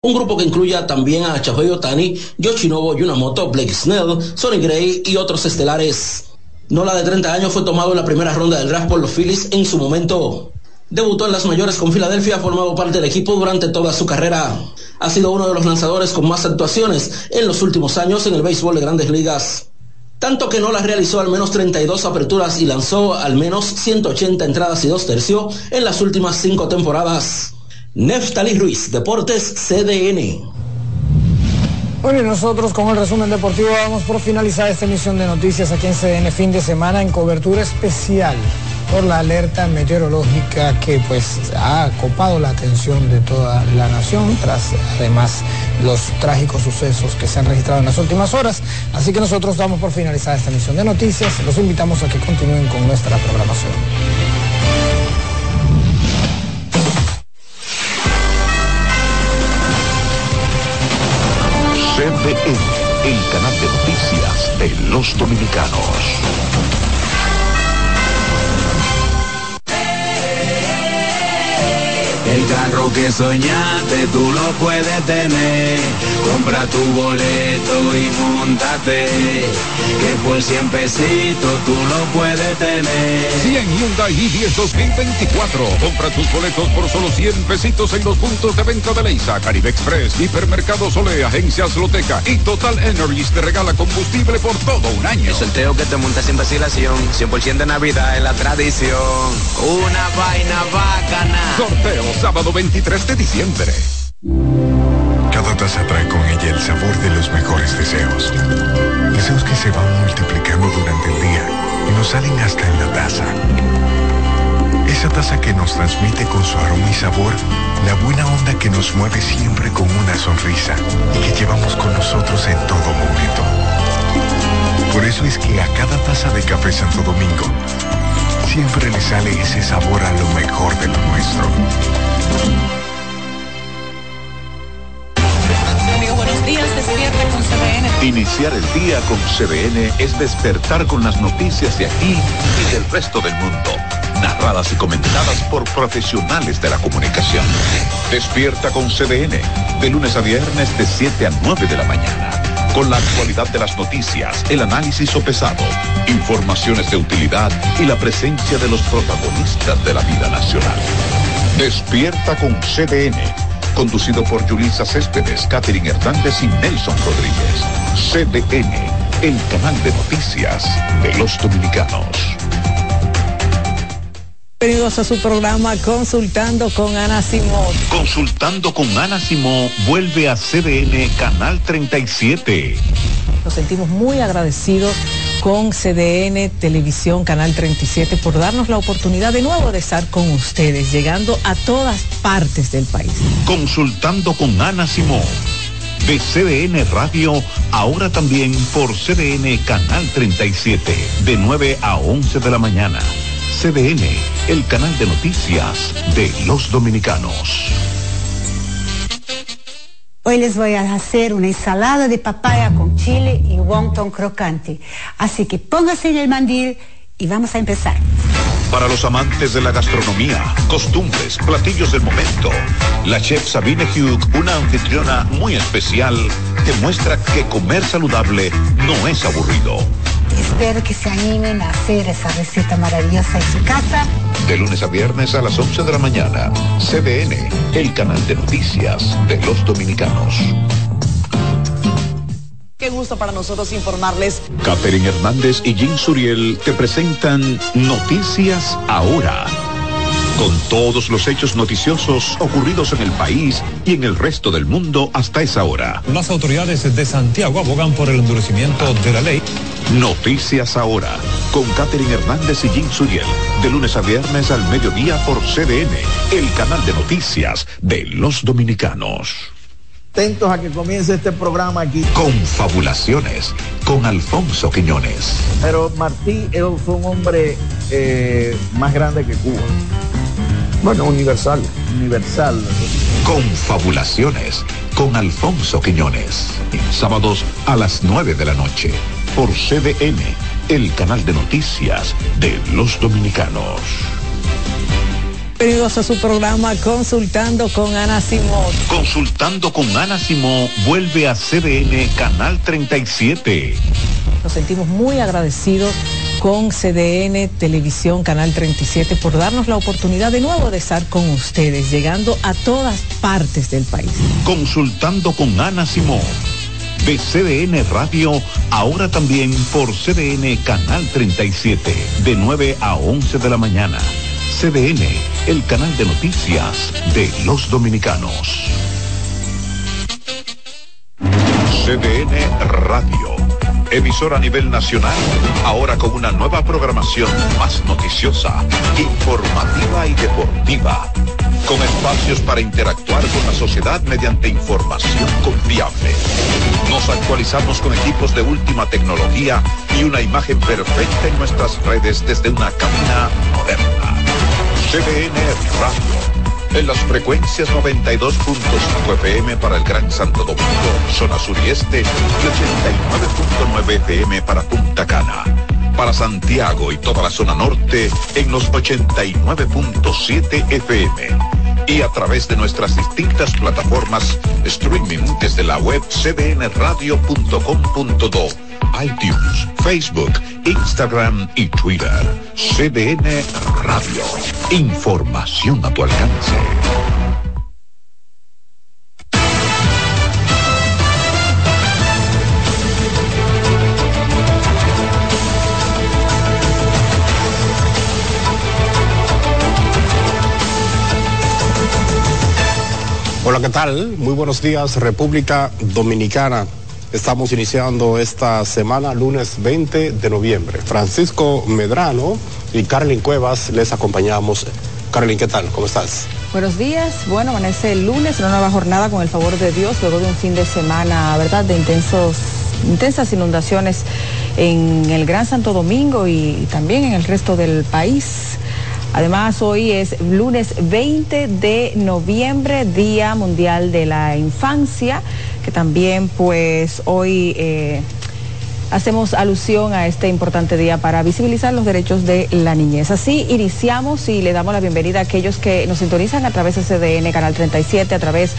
Un grupo que incluya también a Shohei Otani, Yoshinobu Yunamoto, Blake Snell, Sonny Gray y otros estelares. Nola de 30 años fue tomado en la primera ronda del draft por los Phillies en su momento. Debutó en las mayores con Filadelfia, ha formado parte del equipo durante toda su carrera. Ha sido uno de los lanzadores con más actuaciones en los últimos años en el béisbol de grandes ligas. Tanto que Nola realizó al menos 32 aperturas y lanzó al menos 180 entradas y dos tercios en las últimas cinco temporadas. Neftali Ruiz, Deportes CDN. Bueno, y nosotros con el resumen deportivo vamos por finalizar esta emisión de noticias aquí en CDN fin de semana en cobertura especial por la alerta meteorológica que pues ha copado la atención de toda la nación tras además los trágicos sucesos que se han registrado en las últimas horas. Así que nosotros damos por finalizar esta emisión de noticias. Los invitamos a que continúen con nuestra programación. CDN, el canal de noticias de los dominicanos. El carro que soñaste tú lo puedes tener. Compra tu boleto y montate. Que por 100 pesitos tú lo puedes tener. 100 Hyundai i10 2024. Compra tus boletos por solo 100 pesitos en los puntos de venta de Leisa, Caribe Express, Hipermercado Sole, Agencias Loteca y Total Energies te regala combustible por todo un año. El sorteo que te monta sin vacilación. 100% de Navidad es la tradición. Una vaina bacana. Sorteo sábado 23 de diciembre. Cada taza trae con ella el sabor de los mejores deseos. Deseos que se van multiplicando durante el día y nos salen hasta en la taza. Esa taza que nos transmite con su aroma y sabor la buena onda que nos mueve siempre con una sonrisa y que llevamos con nosotros en todo momento. Por eso es que a cada taza de café Santo Domingo siempre le sale ese sabor a lo mejor de lo nuestro. Iniciar el día con CDN es despertar con las noticias de aquí y del resto del mundo. Narradas y comentadas por profesionales de la comunicación. Despierta con CDN, de lunes a viernes de 7 a 9 de la mañana. Con la actualidad de las noticias, el análisis sopesado, informaciones de utilidad y la presencia de los protagonistas de la vida nacional. Despierta con CDN, conducido por Yulisa Céspedes, Catherine Hernández y Nelson Rodríguez. CDN, el canal de noticias de los dominicanos. Bienvenidos a su programa Consultando con Ana Simón. Consultando con Ana Simón vuelve a CDN Canal 37. Nos sentimos muy agradecidos con CDN Televisión Canal 37 por darnos la oportunidad de nuevo de estar con ustedes, llegando a todas partes del país. Consultando con Ana Simón. De CDN Radio, ahora también por CDN Canal 37, de 9 a 11 de la mañana. CDN, el canal de noticias de los dominicanos. Hoy les voy a hacer una ensalada de papaya con chile y wonton crocante. Así que póngase en el mandil y vamos a empezar. Para los amantes de la gastronomía, costumbres, platillos del momento, la chef Sabine Hugh, una anfitriona muy especial, te muestra que comer saludable no es aburrido. Espero que se animen a hacer esa receta maravillosa en su casa. De lunes a viernes a las 11 de la mañana, CDN, el canal de noticias de los dominicanos. Qué gusto para nosotros informarles. Catherine Hernández y Jim Suriel te presentan Noticias Ahora. Con todos los hechos noticiosos ocurridos en el país y en el resto del mundo hasta esa hora. Las autoridades de Santiago abogan por el endurecimiento de la ley. Noticias Ahora, con Catherine Hernández y Jim Suriel, de lunes a viernes al mediodía por CDN, el canal de noticias de los dominicanos. Atentos a que comience este programa aquí. Confabulaciones con Alfonso Quiñones. Pero Martí él fue un hombre eh, más grande que Cuba. Bueno, universal, universal. Confabulaciones con Alfonso Quiñones. Sábados a las 9 de la noche por CDN, el canal de noticias de los dominicanos. Bienvenidos a su programa Consultando con Ana Simón. Consultando con Ana Simón vuelve a CDN Canal 37. Nos sentimos muy agradecidos con CDN Televisión Canal 37 por darnos la oportunidad de nuevo de estar con ustedes, llegando a todas partes del país. Consultando con Ana Simón. De CDN Radio, ahora también por CDN Canal 37, de 9 a 11 de la mañana. CDN, el canal de noticias de los dominicanos. CDN Radio, emisora a nivel nacional, ahora con una nueva programación más noticiosa, informativa y deportiva, con espacios para interactuar con la sociedad mediante información confiable. Nos actualizamos con equipos de última tecnología y una imagen perfecta en nuestras redes desde una cabina moderna CDN Radio. En las frecuencias 92.5 FM para el Gran Santo Domingo, zona sur y este, y 89.9 FM para Punta Cana. Para Santiago y toda la zona norte en los 89.7 FM. Y a través de nuestras distintas plataformas streaming desde la web cdnradio.com.do iTunes, Facebook, Instagram y Twitter. CDN Radio. Información a tu alcance. Hola, ¿qué tal? Muy buenos días, República Dominicana. Estamos iniciando esta semana, lunes 20 de noviembre. Francisco Medrano y Carlin Cuevas les acompañamos. Carlin, ¿qué tal? ¿Cómo estás? Buenos días. Bueno, amanece el lunes, una nueva jornada con el favor de Dios, luego de un fin de semana, ¿verdad?, de intensos, intensas inundaciones en el Gran Santo Domingo y también en el resto del país. Además, hoy es lunes 20 de noviembre, Día Mundial de la Infancia, que también pues hoy eh, hacemos alusión a este importante día para visibilizar los derechos de la niñez. Así iniciamos y le damos la bienvenida a aquellos que nos sintonizan a través de CDN, Canal 37, a través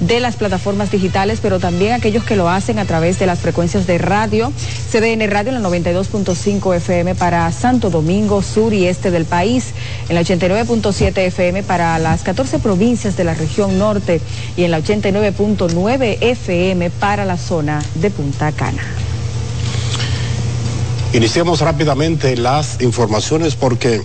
de las plataformas digitales, pero también aquellos que lo hacen a través de las frecuencias de radio, CDN Radio en la 92.5 FM para Santo Domingo, sur y este del país, en la 89.7 FM para las 14 provincias de la región norte. Y en la 89.9 FM para la zona de Punta Cana. Iniciemos rápidamente las informaciones porque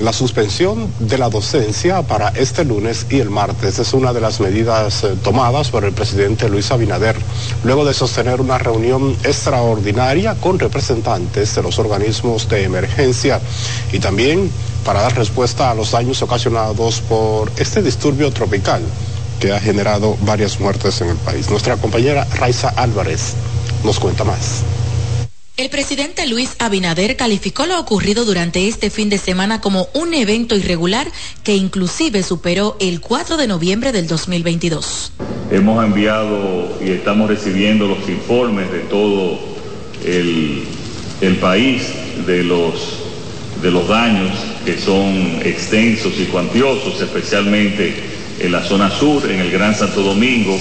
la suspensión de la docencia para este lunes y el martes es una de las medidas eh, tomadas por el presidente Luis Abinader, luego de sostener una reunión extraordinaria con representantes de los organismos de emergencia y también para dar respuesta a los daños ocasionados por este disturbio tropical que ha generado varias muertes en el país. Nuestra compañera Raiza Álvarez nos cuenta más. El presidente Luis Abinader calificó lo ocurrido durante este fin de semana como un evento irregular que inclusive superó el 4 de noviembre del 2022. Hemos enviado y estamos recibiendo los informes de todo el, país de los, de los daños que son extensos y cuantiosos, especialmente en la zona sur, en el Gran Santo Domingo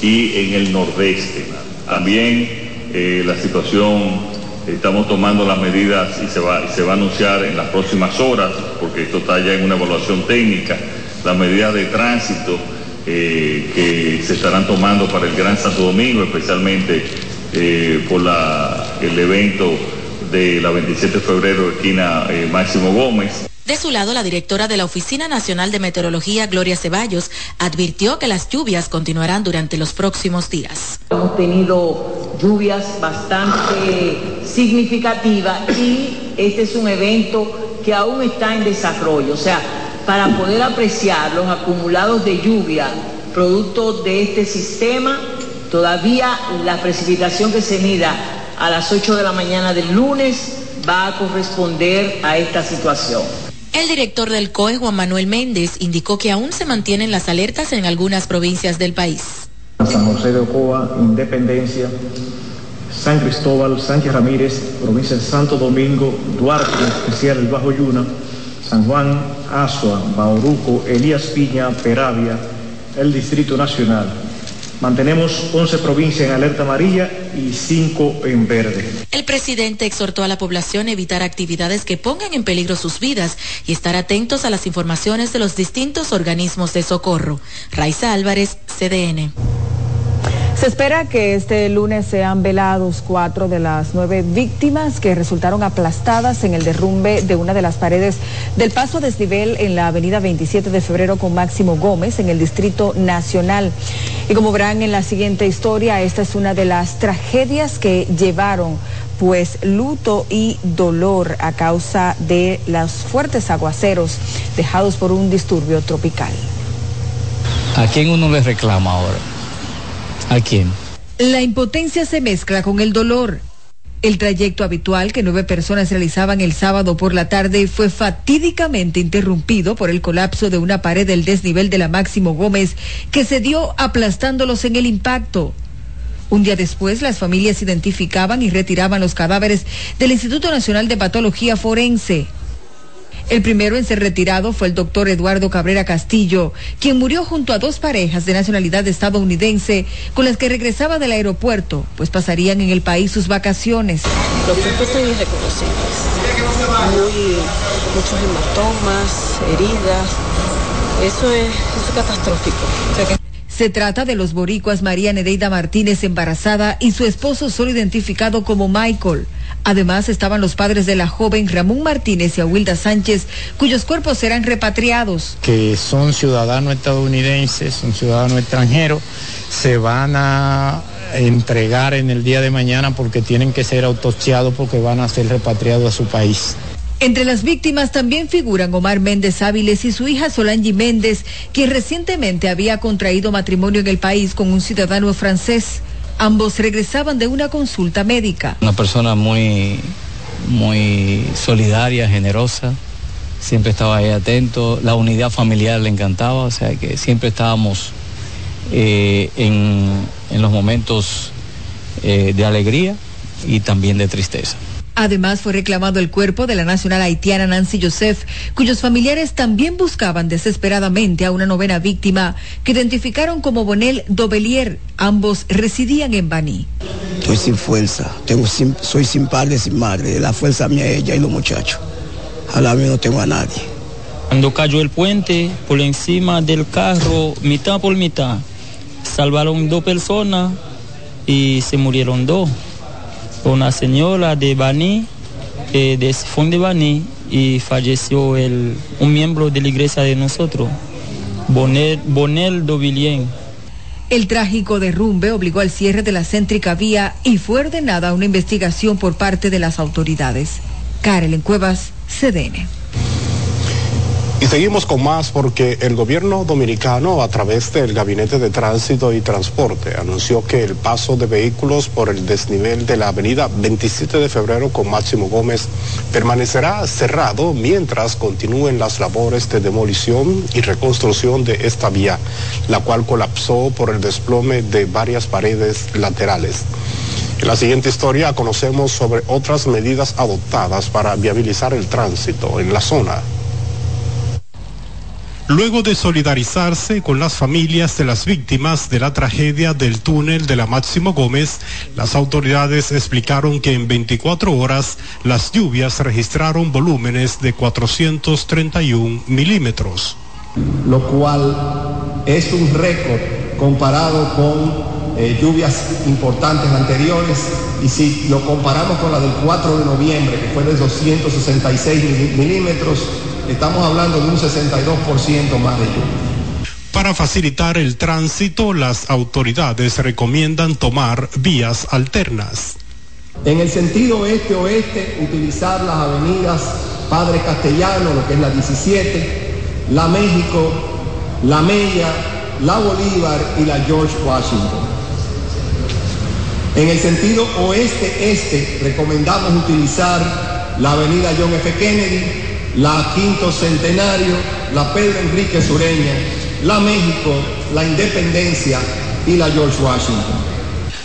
y en el nordeste. También eh, la situación, estamos tomando las medidas y se, va, se va a anunciar en las próximas horas, porque esto está ya en una evaluación técnica, las medidas de tránsito eh, que se estarán tomando para el Gran Santo Domingo, especialmente eh, por el evento de la 27 de febrero, esquina Máximo Gómez. De su lado, la directora de la Oficina Nacional de Meteorología, Gloria Ceballos, advirtió que las lluvias continuarán durante los próximos días. Hemos tenido lluvias bastante significativas y este es un evento que aún está en desarrollo. O sea, para poder apreciar los acumulados de lluvia producto de este sistema, todavía la precipitación que se mida a las 8 de la mañana del lunes va a corresponder a esta situación. El director del COE, Juan Manuel Méndez, indicó que aún se mantienen las alertas en algunas provincias del país. San José de Ocoa, Independencia, San Cristóbal, Sánchez Ramírez, provincia de Santo Domingo, Duarte, especial el Bajo Yuna, San Juan, Asua, Bauruco, Elías Piña, Peravia, el Distrito Nacional. Mantenemos 11 provincias en alerta amarilla y 5 en verde. El presidente exhortó a la población a evitar actividades que pongan en peligro sus vidas y estar atentos a las informaciones de los distintos organismos de socorro. Raiza Álvarez, CDN. Se espera que este lunes sean velados cuatro de las nueve víctimas que resultaron aplastadas en el derrumbe de una de las paredes del paso desnivel en la avenida 27 de febrero con Máximo Gómez en el Distrito Nacional. Y como verán en la siguiente historia, esta es una de las tragedias que llevaron pues luto y dolor a causa de los fuertes aguaceros dejados por un disturbio tropical. ¿A quién uno le reclama ahora? ¿A quién? La impotencia se mezcla con el dolor. El trayecto habitual que nueve personas realizaban el sábado por la tarde fue fatídicamente interrumpido por el colapso de una pared del desnivel de la Máximo Gómez que se dio aplastándolos en el impacto. Un día después, las familias identificaban y retiraban los cadáveres del Instituto Nacional de Patología Forense. El primero en ser retirado fue el doctor Eduardo Cabrera Castillo, quien murió junto a dos parejas de nacionalidad estadounidense con las que regresaba del aeropuerto, pues pasarían en el país sus vacaciones. Los cuerpos son irreconocibles. Muy, muchos hematomas, heridas. Eso es, eso es catastrófico. Se trata de los boricuas María Nereida Martínez embarazada y su esposo solo identificado como Michael. Además estaban los padres de la joven Ramón Martínez y Aguilda Sánchez, cuyos cuerpos serán repatriados. Que son ciudadanos estadounidenses, son ciudadanos extranjeros, se van a entregar en el día de mañana porque tienen que ser autopsiados porque van a ser repatriados a su país. Entre las víctimas también figuran Omar Méndez Áviles y su hija Solange Méndez, quien recientemente había contraído matrimonio en el país con un ciudadano francés. Ambos regresaban de una consulta médica. Una persona muy, muy solidaria, generosa, siempre estaba ahí atento, la unidad familiar le encantaba, o sea que siempre estábamos eh, en, en, los momentos eh, de alegría y también de tristeza. Además, fue reclamado el cuerpo de la nacional haitiana Nancy Joseph, cuyos familiares también buscaban desesperadamente a una novena víctima que identificaron como Bonel Dobelier. Ambos residían en Baní. Estoy sin fuerza, tengo sin, soy sin padre, sin madre. La fuerza mía es ella y los muchachos. A la mí no tengo a nadie. Cuando cayó el puente, por encima del carro, mitad por mitad, salvaron dos personas y se murieron dos una señora de Baní, eh, de Sifón de Baní, y falleció el, un miembro de la iglesia de nosotros, Bonel, Bonel Dovillén. El trágico derrumbe obligó al cierre de la céntrica vía y fue ordenada una investigación por parte de las autoridades. Karen Cuevas, CDN. Y seguimos con más porque el gobierno dominicano, a través del Gabinete de Tránsito y Transporte, anunció que el paso de vehículos por el desnivel de la avenida 27 de febrero con Máximo Gómez permanecerá cerrado mientras continúen las labores de demolición y reconstrucción de esta vía, la cual colapsó por el desplome de varias paredes laterales. En la siguiente historia conocemos sobre otras medidas adoptadas para viabilizar el tránsito en la zona. Luego de solidarizarse con las familias de las víctimas de la tragedia del túnel de la Máximo Gómez, las autoridades explicaron que en 24 horas las lluvias registraron volúmenes de 431 milímetros. Lo cual es un récord comparado con eh, lluvias importantes anteriores y si lo comparamos con la del 4 de noviembre, que fue de 266 milímetros, estamos hablando de un 62% más de lluvia. Para facilitar el tránsito, las autoridades recomiendan tomar vías alternas. En el sentido este-oeste, utilizar las avenidas Padre Castellano, lo que es la 17, la México, la Mella, la Bolívar y la George Washington. En el sentido oeste-este, recomendamos utilizar la avenida John F. Kennedy, la Quinto Centenario, la Pedro Enrique Sureña, la México, la Independencia y la George Washington.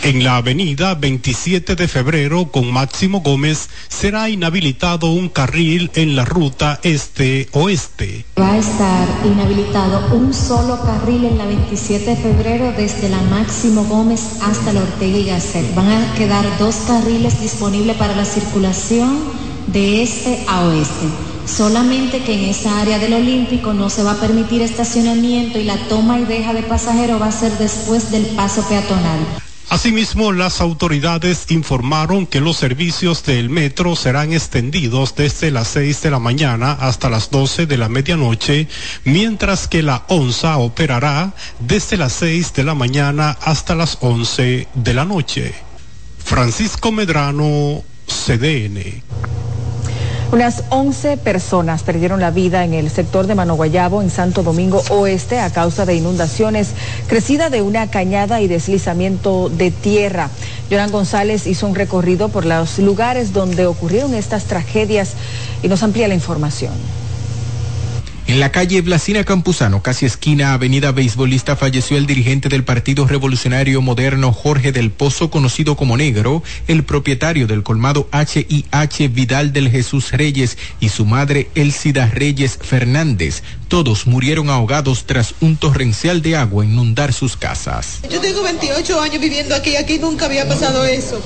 En la avenida 27 de febrero con Máximo Gómez será inhabilitado un carril en la ruta este-oeste. Va a estar inhabilitado un solo carril en la 27 de febrero desde la Máximo Gómez hasta la Ortega y Gasset. Van a quedar dos carriles disponibles para la circulación de este a oeste. Solamente que en esa área del Olímpico no se va a permitir estacionamiento y la toma y deja de pasajeros va a ser después del paso peatonal. Asimismo, las autoridades informaron que los servicios del metro serán extendidos desde las 6 de la mañana hasta las 12 de la medianoche, mientras que la ONSA operará desde las 6 de la mañana hasta las 11 de la noche. Francisco Medrano, CDN. Unas 11 personas perdieron la vida en el sector de Manoguayabo, en Santo Domingo Oeste, a causa de inundaciones, crecida de una cañada y deslizamiento de tierra. Jonan González hizo un recorrido por los lugares donde ocurrieron estas tragedias y nos amplía la información. En la calle Blasina Campuzano, casi esquina Avenida Beisbolista, falleció el dirigente del Partido Revolucionario Moderno Jorge del Pozo, conocido como Negro, el propietario del colmado HIH Vidal del Jesús Reyes y su madre Elcida Reyes Fernández. Todos murieron ahogados tras un torrencial de agua inundar sus casas. Yo tengo 28 años viviendo aquí y aquí nunca había pasado eso.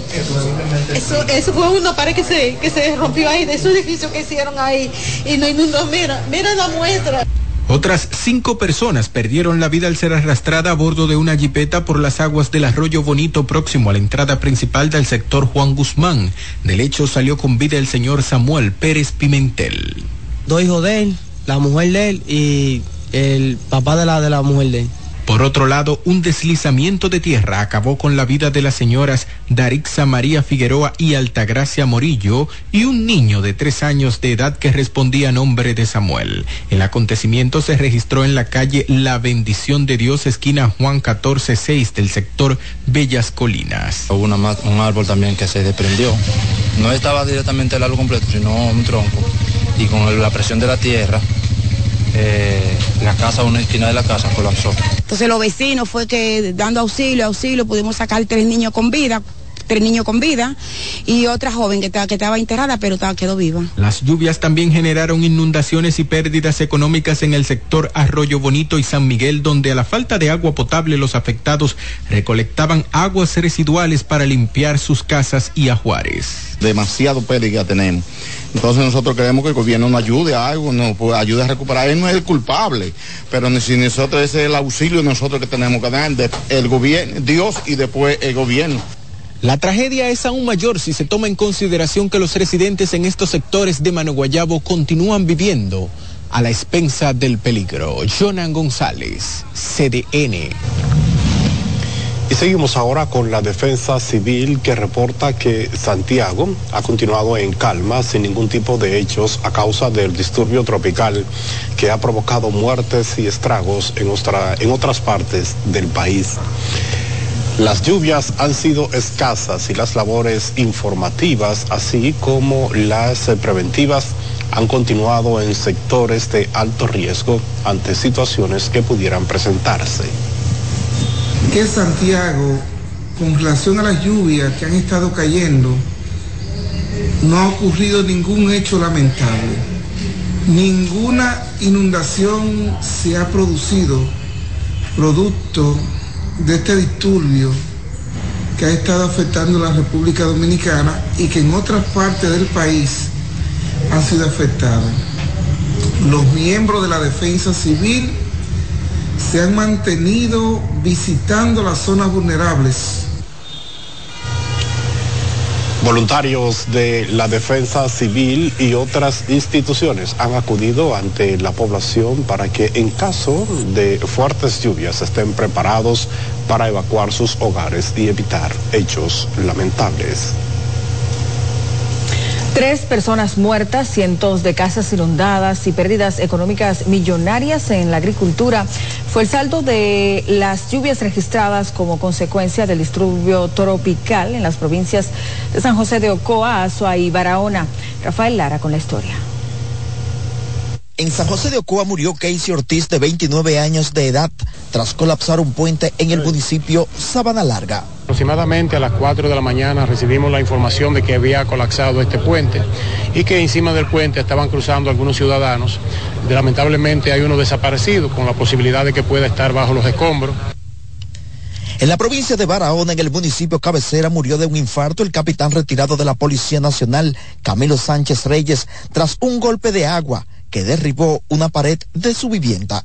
Eso, eso fue una pared que se, que se rompió ahí, de esos edificios que hicieron ahí y no inundó. Mira, mira la muestra. Otras cinco personas perdieron la vida al ser arrastrada a bordo de una jipeta por las aguas del arroyo Bonito próximo a la entrada principal del sector Juan Guzmán. Del hecho salió con vida el señor Samuel Pérez Pimentel. Dos hijos de él, la mujer de él y el papá de la, de la mujer de él. Por otro lado, un deslizamiento de tierra acabó con la vida de las señoras Darixa María Figueroa y Altagracia Morillo y un niño de tres años de edad que respondía a nombre de Samuel. El acontecimiento se registró en la calle La Bendición de Dios, esquina Juan 14-6 del sector Bellas Colinas. Hubo una, un árbol también que se desprendió. No estaba directamente el árbol completo, sino un tronco. Y con la presión de la tierra, eh, la casa, una esquina de la casa colapsó. Entonces los vecinos fue que dando auxilio, auxilio, pudimos sacar tres niños con vida, tres niños con vida y otra joven que, estaba, que estaba enterrada pero estaba, quedó viva. Las lluvias también generaron inundaciones y pérdidas económicas en el sector Arroyo Bonito y San Miguel, donde a la falta de agua potable los afectados recolectaban aguas residuales para limpiar sus casas y ajuares. Demasiado pérdida tenemos. Entonces nosotros queremos que el gobierno nos ayude a algo, nos pues, ayude a recuperar. Él no es el culpable, pero si nosotros ese es el auxilio nosotros que tenemos que dar, el gobierno, Dios y después el gobierno. La tragedia es aún mayor si se toma en consideración que los residentes en estos sectores de Manoguayabo continúan viviendo a la expensa del peligro. Jonan González, CDN. Y seguimos ahora con la defensa civil que reporta que Santiago ha continuado en calma sin ningún tipo de hechos a causa del disturbio tropical que ha provocado muertes y estragos en, en otras partes del país. Las lluvias han sido escasas y las labores informativas, así como las preventivas, han continuado en sectores de alto riesgo ante situaciones que pudieran presentarse que Santiago, con relación a las lluvias que han estado cayendo, no ha ocurrido ningún hecho lamentable. Ninguna inundación se ha producido producto de este disturbio que ha estado afectando a la República Dominicana y que en otras partes del país han sido afectados. Los miembros de la defensa civil se han mantenido visitando las zonas vulnerables. Voluntarios de la defensa civil y otras instituciones han acudido ante la población para que en caso de fuertes lluvias estén preparados para evacuar sus hogares y evitar hechos lamentables. Tres personas muertas, cientos de casas inundadas y pérdidas económicas millonarias en la agricultura fue el saldo de las lluvias registradas como consecuencia del disturbio tropical en las provincias de San José de Ocoa, Azua y Barahona. Rafael Lara con la historia. En San José de Ocoa murió Casey Ortiz de 29 años de edad tras colapsar un puente en el municipio Sabana Larga. Aproximadamente a las 4 de la mañana recibimos la información de que había colapsado este puente y que encima del puente estaban cruzando algunos ciudadanos. Lamentablemente hay uno desaparecido con la posibilidad de que pueda estar bajo los escombros. En la provincia de Barahona, en el municipio cabecera, murió de un infarto el capitán retirado de la Policía Nacional, Camilo Sánchez Reyes, tras un golpe de agua que derribó una pared de su vivienda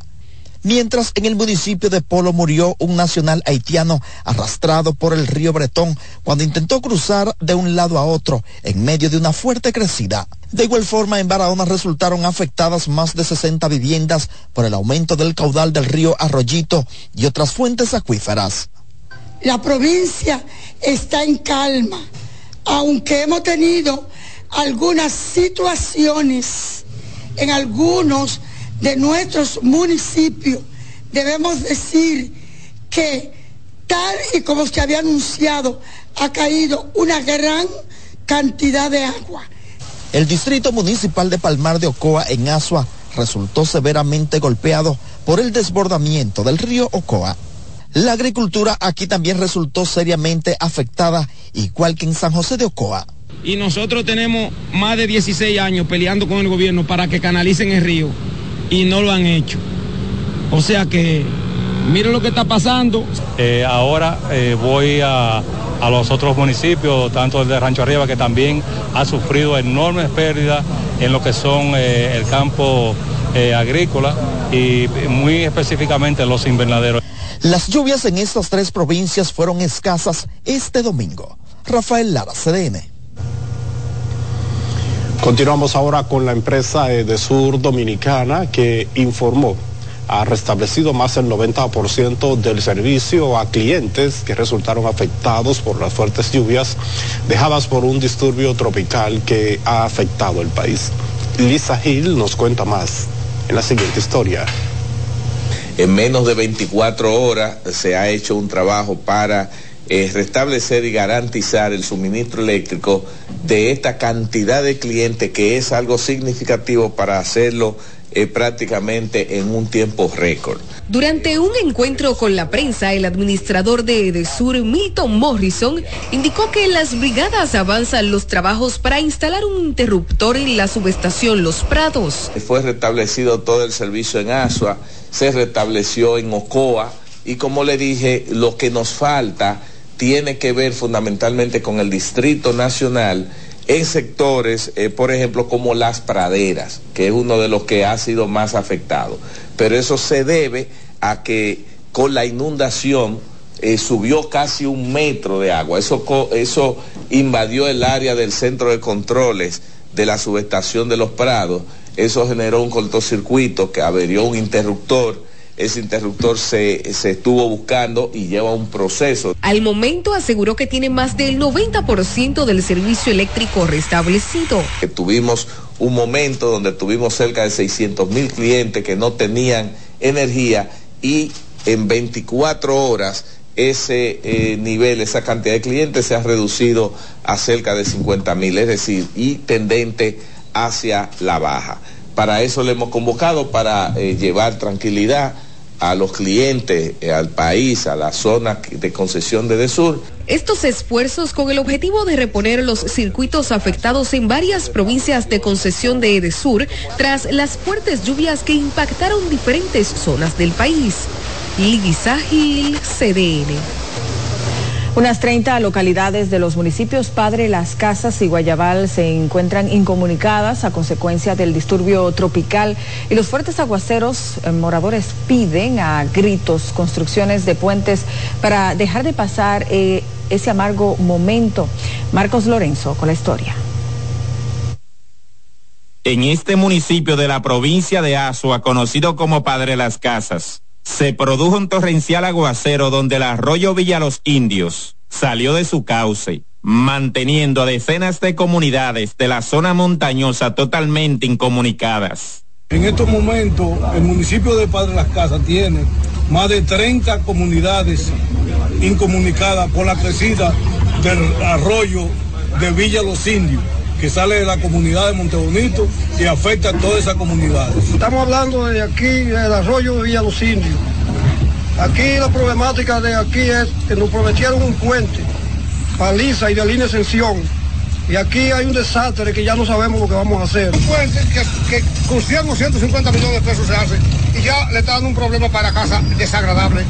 mientras en el municipio de Polo murió un nacional haitiano arrastrado por el río Bretón cuando intentó cruzar de un lado a otro en medio de una fuerte crecida. De igual forma, en Barahona resultaron afectadas más de 60 viviendas por el aumento del caudal del río Arroyito y otras fuentes acuíferas. La provincia está en calma, aunque hemos tenido algunas situaciones en algunos de nuestros municipios, debemos decir que tal y como se había anunciado, ha caído una gran cantidad de agua. El distrito municipal de Palmar de Ocoa en Asua resultó severamente golpeado por el desbordamiento del río Ocoa. La agricultura aquí también resultó seriamente afectada, igual que en San José de Ocoa. Y nosotros tenemos más de 16 años peleando con el gobierno para que canalicen el río y no lo han hecho. O sea que, miren lo que está pasando. Eh, ahora eh, voy a, los otros municipios, tanto el de Rancho Arriba, que también ha sufrido enormes pérdidas en lo que son eh, el campo agrícola y muy específicamente los invernaderos. Las lluvias en estas tres provincias fueron escasas este domingo. Rafael Lara, CDN. Continuamos ahora con la empresa de Sur Dominicana que informó ha restablecido más del 90% del servicio a clientes que resultaron afectados por las fuertes lluvias dejadas por un disturbio tropical que ha afectado el país. Lisa Hill nos cuenta más en la siguiente historia. En menos de 24 horas se ha hecho un trabajo para es restablecer y garantizar el suministro eléctrico de esta cantidad de clientes que es algo significativo para hacerlo eh, prácticamente en un tiempo récord. Durante un encuentro con la prensa, el administrador de Edesur, Milton Morrison, indicó que las brigadas avanzan los trabajos para instalar un interruptor en la subestación Los Prados. Fue restablecido todo el servicio en Asua, se restableció en Ocoa y como le dije, lo que nos falta tiene que ver fundamentalmente con el Distrito Nacional en sectores, eh, por ejemplo, como las praderas, que es uno de los que ha sido más afectado. Pero eso se debe a que con la inundación eh, subió casi un metro de agua. Eso, eso invadió el área del centro de controles de la subestación de los Prados. Eso generó un cortocircuito que averió un interruptor ese interruptor se, se, estuvo buscando y lleva un proceso. Al momento aseguró que tiene más del 90% del servicio eléctrico restablecido. Tuvimos un momento donde tuvimos cerca de 600 mil clientes que no tenían energía y en 24 horas ese eh, nivel, esa cantidad de clientes se ha reducido a cerca de 50 mil, es decir, y tendente hacia la baja. Para eso le hemos convocado, para eh, llevar tranquilidad a los clientes, eh, al país, a la zona de concesión de Desur. Estos esfuerzos con el objetivo de reponer los circuitos afectados en varias provincias de concesión de Edesur tras las fuertes lluvias que impactaron diferentes zonas del país. Lidisa Gil, CDN. Unas 30 localidades de los municipios Padre Las Casas y Guayabal se encuentran incomunicadas a consecuencia del disturbio tropical y los fuertes aguaceros. Moradores piden a gritos construcciones de puentes para dejar de pasar eh, ese amargo momento. Marcos Lorenzo con la historia. En este municipio de la provincia de Azua, conocido como Padre Las Casas, se produjo un torrencial aguacero donde el arroyo Villa Los Indios salió de su cauce, manteniendo a decenas de comunidades de la zona montañosa totalmente incomunicadas. En estos momentos, el municipio de Padre Las Casas tiene más de 30 comunidades incomunicadas por la crecida del arroyo de Villa Los Indios que sale de la comunidad de Montebonito y afecta a todas esas comunidades. Estamos hablando de aquí, del arroyo de Villa Los Indios. Aquí la problemática de aquí es que nos prometieron un puente, paliza y de línea extensión. Y aquí hay un desastre que ya no sabemos lo que vamos a hacer. Un puente que, que con 100 o 150 millones de pesos se hace y ya le está dando un problema para casa desagradable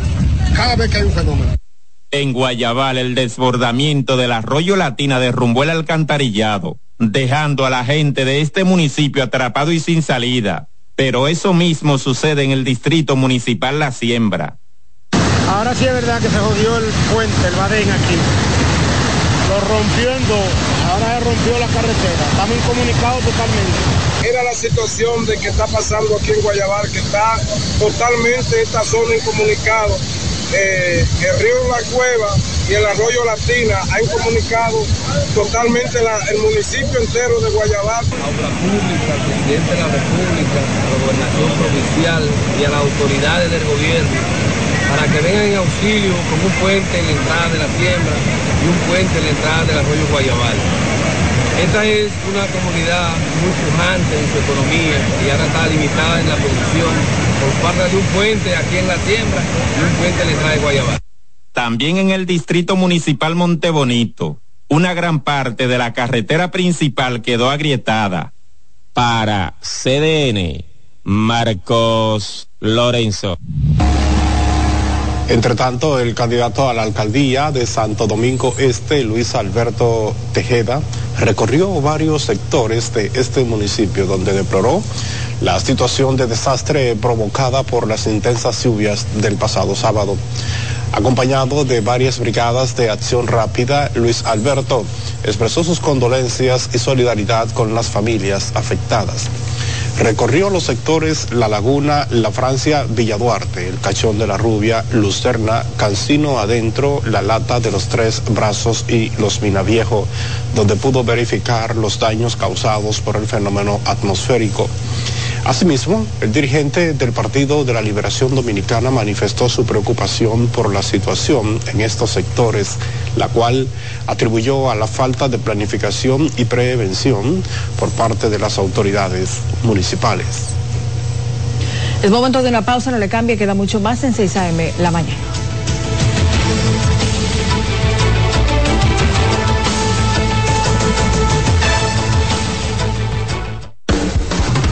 cada vez que hay un fenómeno. En Guayabal, el desbordamiento del arroyo Latina derrumbó el alcantarillado, dejando a la gente de este municipio atrapado y sin salida. Pero eso mismo sucede en el distrito municipal La Siembra. Ahora sí es verdad que se jodió el puente, el Badén aquí. Lo rompió en dos, ahora se rompió la carretera. Estamos incomunicados totalmente. Era la situación de que está pasando aquí en Guayabal, que está totalmente esta zona incomunicado. Eh, el río La Cueva y el arroyo Latina han comunicado totalmente la, el municipio entero de Guayabal. A obra pública, al presidente de la República, a la gobernación provincial y a las autoridades del gobierno para que vengan en auxilio con un puente en la entrada de la siembra y un puente en la entrada del arroyo Guayabal. Esta es una comunidad muy pujante en su economía y ahora está limitada en la producción por parte de un puente aquí en la siembra y un puente de Guayabal. También en el distrito municipal Montebonito, una gran parte de la carretera principal quedó agrietada. Para CDN, Marcos Lorenzo. Entre tanto, el candidato a la alcaldía de Santo Domingo Este, Luis Alberto Tejeda, recorrió varios sectores de este municipio donde deploró la situación de desastre provocada por las intensas lluvias del pasado sábado. Acompañado de varias brigadas de acción rápida, Luis Alberto expresó sus condolencias y solidaridad con las familias afectadas. Recorrió los sectores La Laguna, La Francia, Villaduarte, El Cachón de la Rubia, Lucerna, Cancino Adentro, La Lata de los Tres Brazos y Los Minaviejo, donde pudo verificar los daños causados por el fenómeno atmosférico. Asimismo, el dirigente del Partido de la Liberación Dominicana manifestó su preocupación por la situación en estos sectores, la cual atribuyó a la falta de planificación y prevención por parte de las autoridades municipales. Es momento de una pausa, no le cambie, queda mucho más en 6 a.m. la mañana.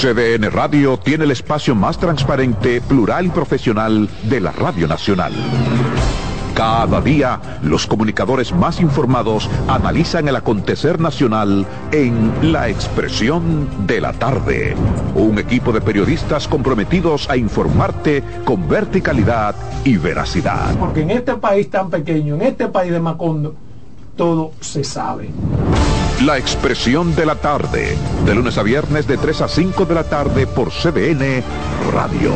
CDN Radio tiene el espacio más transparente, plural y profesional de la Radio Nacional. Cada día, los comunicadores más informados analizan el acontecer nacional en La Expresión de la Tarde. Un equipo de periodistas comprometidos a informarte con verticalidad y veracidad. Porque en este país tan pequeño, en este país de Macondo, todo se sabe. La expresión de la tarde, de lunes a viernes de 3 a 5 de la tarde por CDN Radio.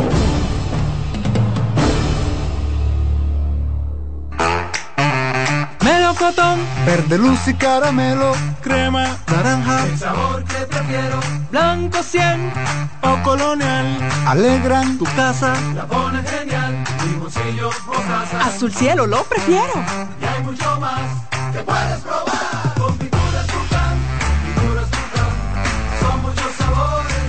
Melocotón, verde luz y caramelo, crema, naranja, el sabor que prefiero, blanco 100 o colonial, alegran. Tu casa, la pone genial, limoncillo, mostaza, azul cielo lo prefiero, y hay mucho más que puedes probar,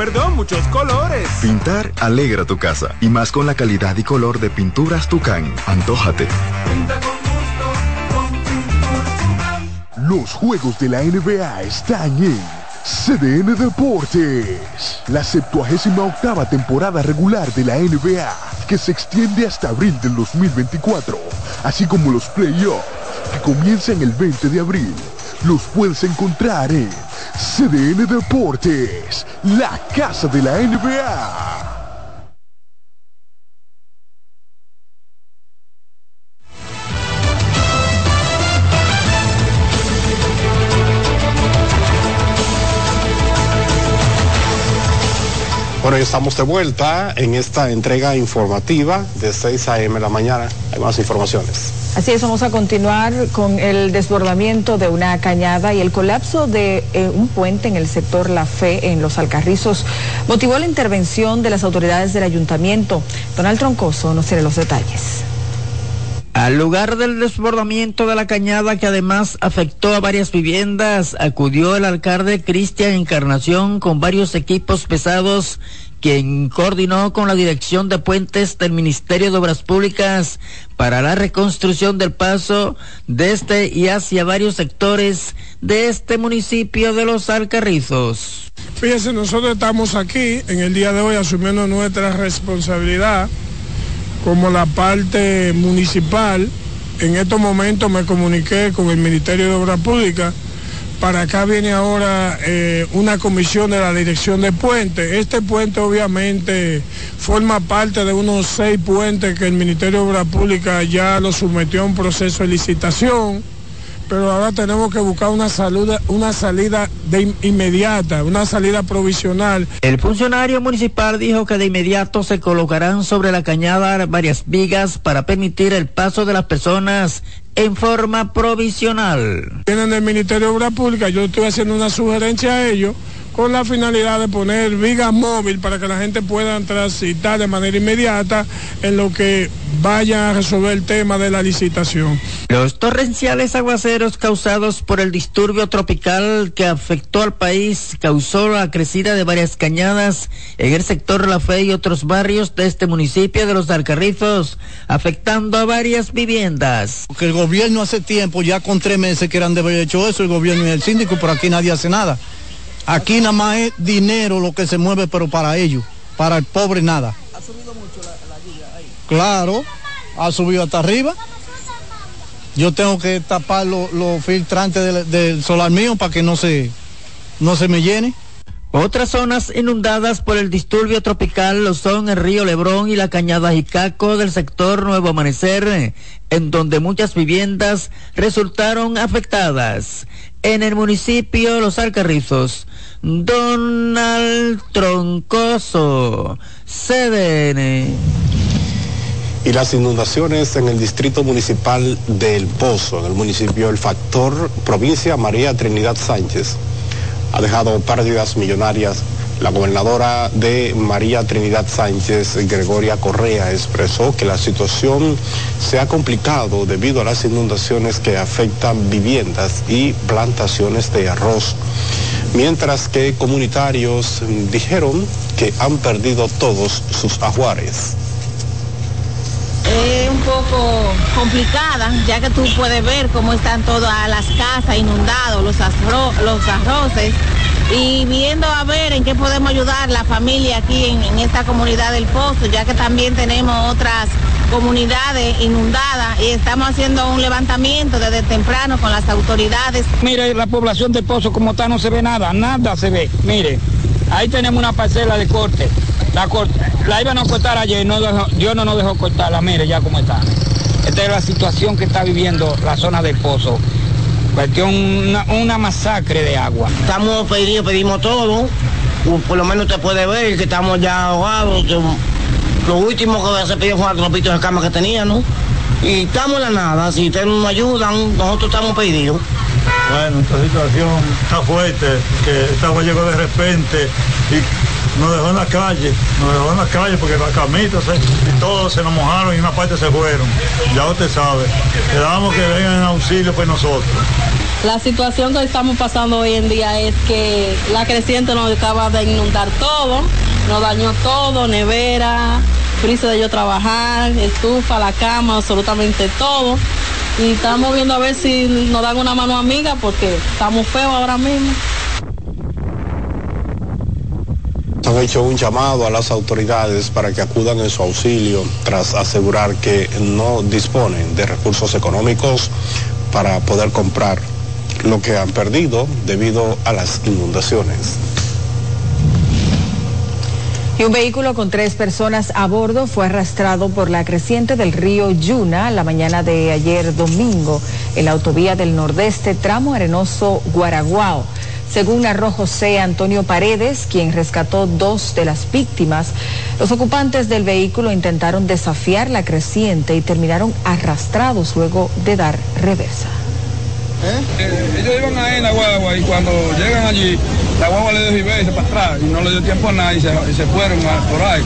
perdón, muchos colores. Pintar alegra tu casa, y más con la calidad y color de pinturas Tucán, antójate. pinta con gusto, con pinturas Tucán. Los juegos de la NBA están en CDN Deportes. La 78 octava temporada regular de la NBA, que se extiende hasta abril del 2024, así como los playoffs, que comienzan el 20 de abril. Los puedes encontrar en CDN Deportes, la casa de la NBA. Estamos de vuelta en esta entrega informativa de 6 a.m. la mañana. Hay más informaciones. Así es, vamos a continuar con el desbordamiento de una cañada y el colapso de eh, un puente en el sector La Fe, en Los Alcarrizos, motivó la intervención de las autoridades del ayuntamiento. Donald Troncoso nos tiene los detalles. Al lugar del desbordamiento de la cañada que además afectó a varias viviendas, acudió el alcalde Cristian Encarnación con varios equipos pesados quien coordinó con la Dirección de Puentes del Ministerio de Obras Públicas para la reconstrucción del paso de este y hacia varios sectores de este municipio de Los Alcarrizos. Fíjense, nosotros estamos aquí en el día de hoy asumiendo nuestra responsabilidad como la parte municipal. En estos momentos me comuniqué con el Ministerio de Obras Públicas para acá viene ahora eh, una comisión de la dirección de puentes. Este puente obviamente forma parte de unos seis puentes que el Ministerio de Obras Públicas ya lo sometió a un proceso de licitación pero ahora tenemos que buscar una, salida, una salida de inmediata, una salida provisional. El funcionario municipal dijo que de inmediato se colocarán sobre la cañada varias vigas para permitir el paso de las personas en forma provisional. Vienen del Ministerio de Obras Públicas, yo estoy haciendo una sugerencia a ellos con la finalidad de poner vigas móvil para que la gente pueda transitar de manera inmediata en lo que vaya a resolver el tema de la licitación. Los torrenciales aguaceros causados por el disturbio tropical que afectó al país causó la crecida de varias cañadas en el sector La Fe y otros barrios de este municipio de los Alcarrizos, afectando a varias viviendas. Que el gobierno hace tiempo, ya con tres meses que eran de haber hecho eso, el gobierno y el síndico, pero aquí nadie hace nada. Aquí nada más es dinero lo que se mueve, pero para ellos, para el pobre nada. ¿Ha subido mucho la, lluvia ahí? Claro, ha subido hasta arriba. Yo tengo que tapar los filtrantes del, del, solar mío para que no se, no se me llene. Otras zonas inundadas por el disturbio tropical lo son el río Lebrón y la cañada Jicaco del sector Nuevo Amanecer, en donde muchas viviendas resultaron afectadas. En el municipio Los Alcarrizos, Donald Troncoso, CDN. Y las inundaciones en el distrito municipal del Pozo, en el municipio El Factor, provincia María Trinidad Sánchez, ha dejado pérdidas millonarias. La gobernadora de María Trinidad Sánchez, Gregoria Correa, expresó que la situación se ha complicado debido a las inundaciones que afectan viviendas y plantaciones de arroz mientras que comunitarios dijeron que han perdido todos sus ajuares. Es un poco complicada, ya que tú puedes ver cómo están todas las casas inundadas, los, los arroces, y viendo a ver en qué podemos ayudar la familia aquí en, esta comunidad del Pozo, ya que también tenemos otras comunidades inundadas y estamos haciendo un levantamiento desde temprano con las autoridades. Mire, la población de Pozo como está no se ve nada, nada se ve. Mire, ahí tenemos una parcela de corte. La, corte, la iban a cortar ayer, no dejó, Dios no nos dejó cortarla, mire ya cómo está. Esta es la situación que está viviendo la zona del Pozo. Cuestión una, una masacre de agua. Estamos pedidos, pedimos todo. Por lo menos usted puede ver que estamos ya ahogados. Que lo último que se pidió fue el tropito de cama que tenía, ¿no? Y estamos en la nada, si ustedes nos ayudan, nosotros estamos pedidos. Bueno, esta situación está fuerte, que esta agua llegó de repente y nos dejó en la calle, nos dejó en la calle porque las camitas y todos se nos mojaron y una parte se fueron. Ya usted sabe, quedamos que vengan en auxilio por nosotros. La situación que estamos pasando hoy en día es que la creciente nos acaba de inundar todo, nos dañó todo, nevera, prisa de yo trabajar, estufa, la cama, absolutamente todo. Y estamos viendo a ver si nos dan una mano amiga porque estamos feos ahora mismo. Han hecho un llamado a las autoridades para que acudan en su auxilio tras asegurar que no disponen de recursos económicos para poder comprar lo que han perdido debido a las inundaciones. Y un vehículo con tres personas a bordo fue arrastrado por la creciente del río Yuna la mañana de ayer domingo en la autovía del nordeste, tramo arenoso Guaraguao. Según narró José Antonio Paredes, quien rescató dos de las víctimas, los ocupantes del vehículo intentaron desafiar la creciente y terminaron arrastrados luego de dar reversa. Eh, ellos iban ahí en la guagua y cuando llegan allí, la guagua le dio y se para atrás y no le dio tiempo a nada y se, fueron por ahí.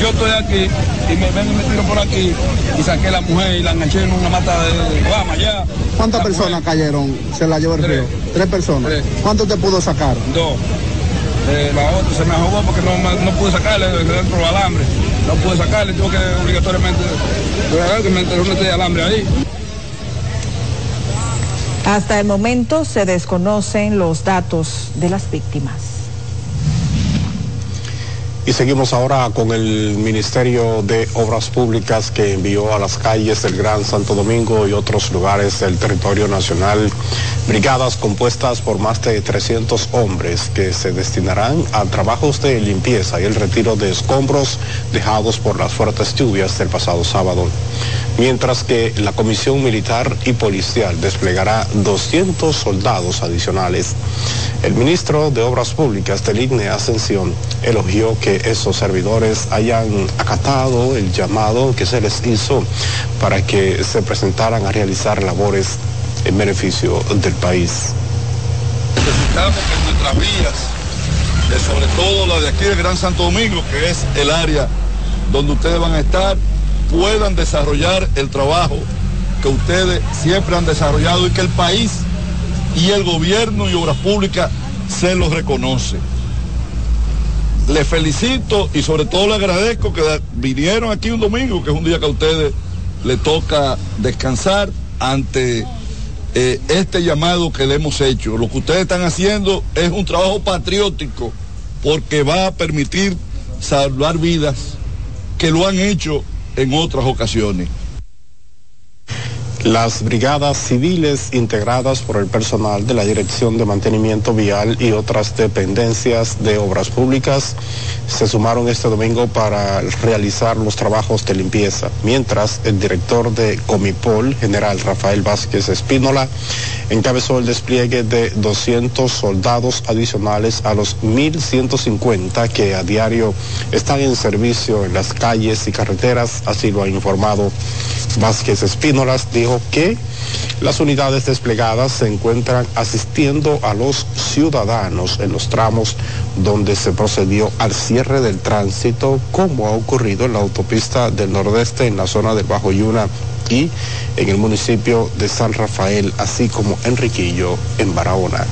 Yo estoy aquí y me ven y me tiro por aquí y saqué a la mujer y la enganché en una mata de guama allá. ¿Cuántas personas cayeron? Se la llevó el río. Tres personas. ¿Cuánto te pudo sacar? Dos. Eh, la otra se me ahogó porque no, no pude sacarle de dentro del alambre. No pude sacarle, tuve que obligatoriamente que me enterró un de alambre ahí. Hasta el momento se desconocen los datos de las víctimas. Y seguimos ahora con el Ministerio de Obras Públicas que envió a las calles del Gran Santo Domingo y otros lugares del territorio nacional brigadas compuestas por más de 300 hombres que se destinarán a trabajos de limpieza y el retiro de escombros dejados por las fuertes lluvias del pasado sábado. Mientras que la Comisión Militar y Policial desplegará 200 soldados adicionales. El ministro de Obras Públicas del IGNE Ascensión elogió que esos servidores hayan acatado el llamado que se les hizo para que se presentaran a realizar labores en beneficio del país. necesitamos que nuestras vías, sobre todo la de aquí del Gran Santo Domingo, que es el área donde ustedes van a estar, puedan desarrollar el trabajo que ustedes siempre han desarrollado y que el país y el gobierno y obras públicas se los reconoce. Les felicito y sobre todo les agradezco que vinieron aquí un domingo, que es un día que a ustedes les toca descansar ante eh, este llamado que le hemos hecho. Lo que ustedes están haciendo es un trabajo patriótico porque va a permitir salvar vidas que lo han hecho en otras ocasiones. Las brigadas civiles integradas por el personal de la Dirección de Mantenimiento Vial y otras dependencias de obras públicas se sumaron este domingo para realizar los trabajos de limpieza, mientras el director de Comipol, general Rafael Vázquez Espínola, encabezó el despliegue de 200 soldados adicionales a los 1.150 que a diario están en servicio en las calles y carreteras, así lo ha informado Vázquez Espínolas, dijo que las unidades desplegadas se encuentran asistiendo a los ciudadanos en los tramos donde se procedió al cierre del tránsito, como ha ocurrido en la autopista del Nordeste en la zona del Bajo Yuna y en el municipio de San Rafael, así como en Riquillo, en Barahona.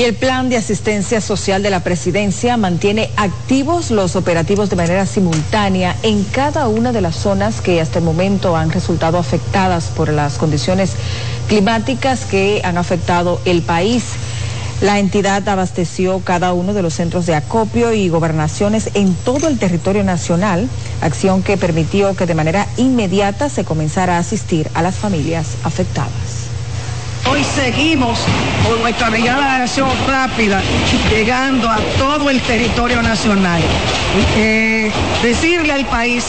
Y el plan de asistencia social de la presidencia mantiene activos los operativos de manera simultánea en cada una de las zonas que hasta el momento han resultado afectadas por las condiciones climáticas que han afectado el país. La entidad abasteció cada uno de los centros de acopio y gobernaciones en todo el territorio nacional, acción que permitió que de manera inmediata se comenzara a asistir a las familias afectadas. Seguimos con nuestra brigada de acción rápida, llegando a todo el territorio nacional. Eh, decirle al país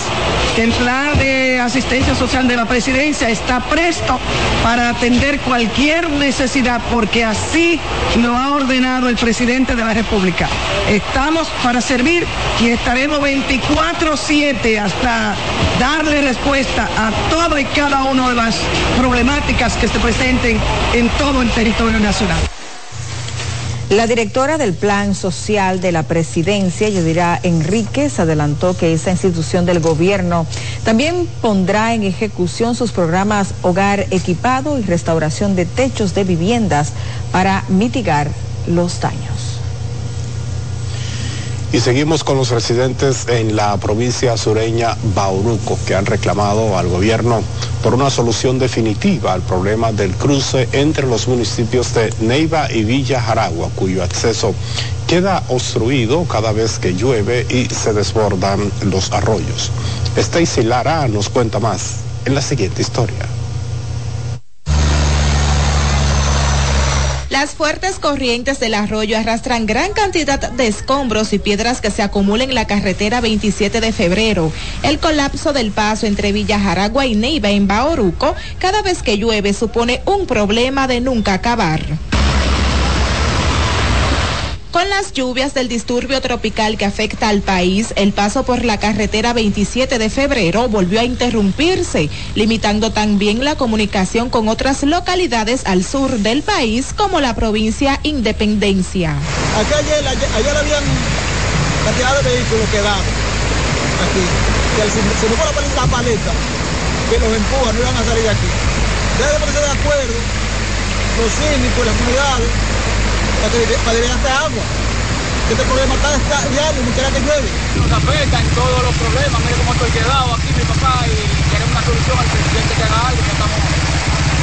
que el plan de asistencia social de la presidencia está presto para atender cualquier necesidad, porque así lo ha ordenado el presidente de la República. Estamos para servir y estaremos 24-7 hasta darle respuesta a toda y cada una de las problemáticas que se presenten en todo el territorio nacional. La directora del Plan Social de la Presidencia, Yadira Enríquez, adelantó que esa institución del gobierno también pondrá en ejecución sus programas Hogar Equipado y restauración de techos de viviendas para mitigar los daños. Y seguimos con los residentes en la provincia sureña Bauruco que han reclamado al gobierno por una solución definitiva al problema del cruce entre los municipios de Neiva y Villa Jaragua, cuyo acceso queda obstruido cada vez que llueve y se desbordan los arroyos. Stacy Lara nos cuenta más en la siguiente historia. Las fuertes corrientes del arroyo arrastran gran cantidad de escombros y piedras que se acumulan en la carretera 27 de febrero. El colapso del paso entre Villa Jaragua y Neiva en Baoruco cada vez que llueve supone un problema de nunca acabar. Con las lluvias del disturbio tropical que afecta al país, el paso por la carretera 27 de febrero volvió a interrumpirse, limitando también la comunicación con otras localidades al sur del país, como la provincia Independencia. Aquí ayer, ayer, habían cantidad de vehículos quedados aquí. Que si, si no fuera por la paleta que los empuja, no iban a salir de aquí. Debe ponerse de acuerdo los cínicos, las comunidades, para, que, para directarte agua. Que este problema está, está diario, quiera que llueve. Nos afectan todos los problemas. Mire cómo estoy quedado aquí, mi papá, y queremos una solución al presidente que haga algo, que estamos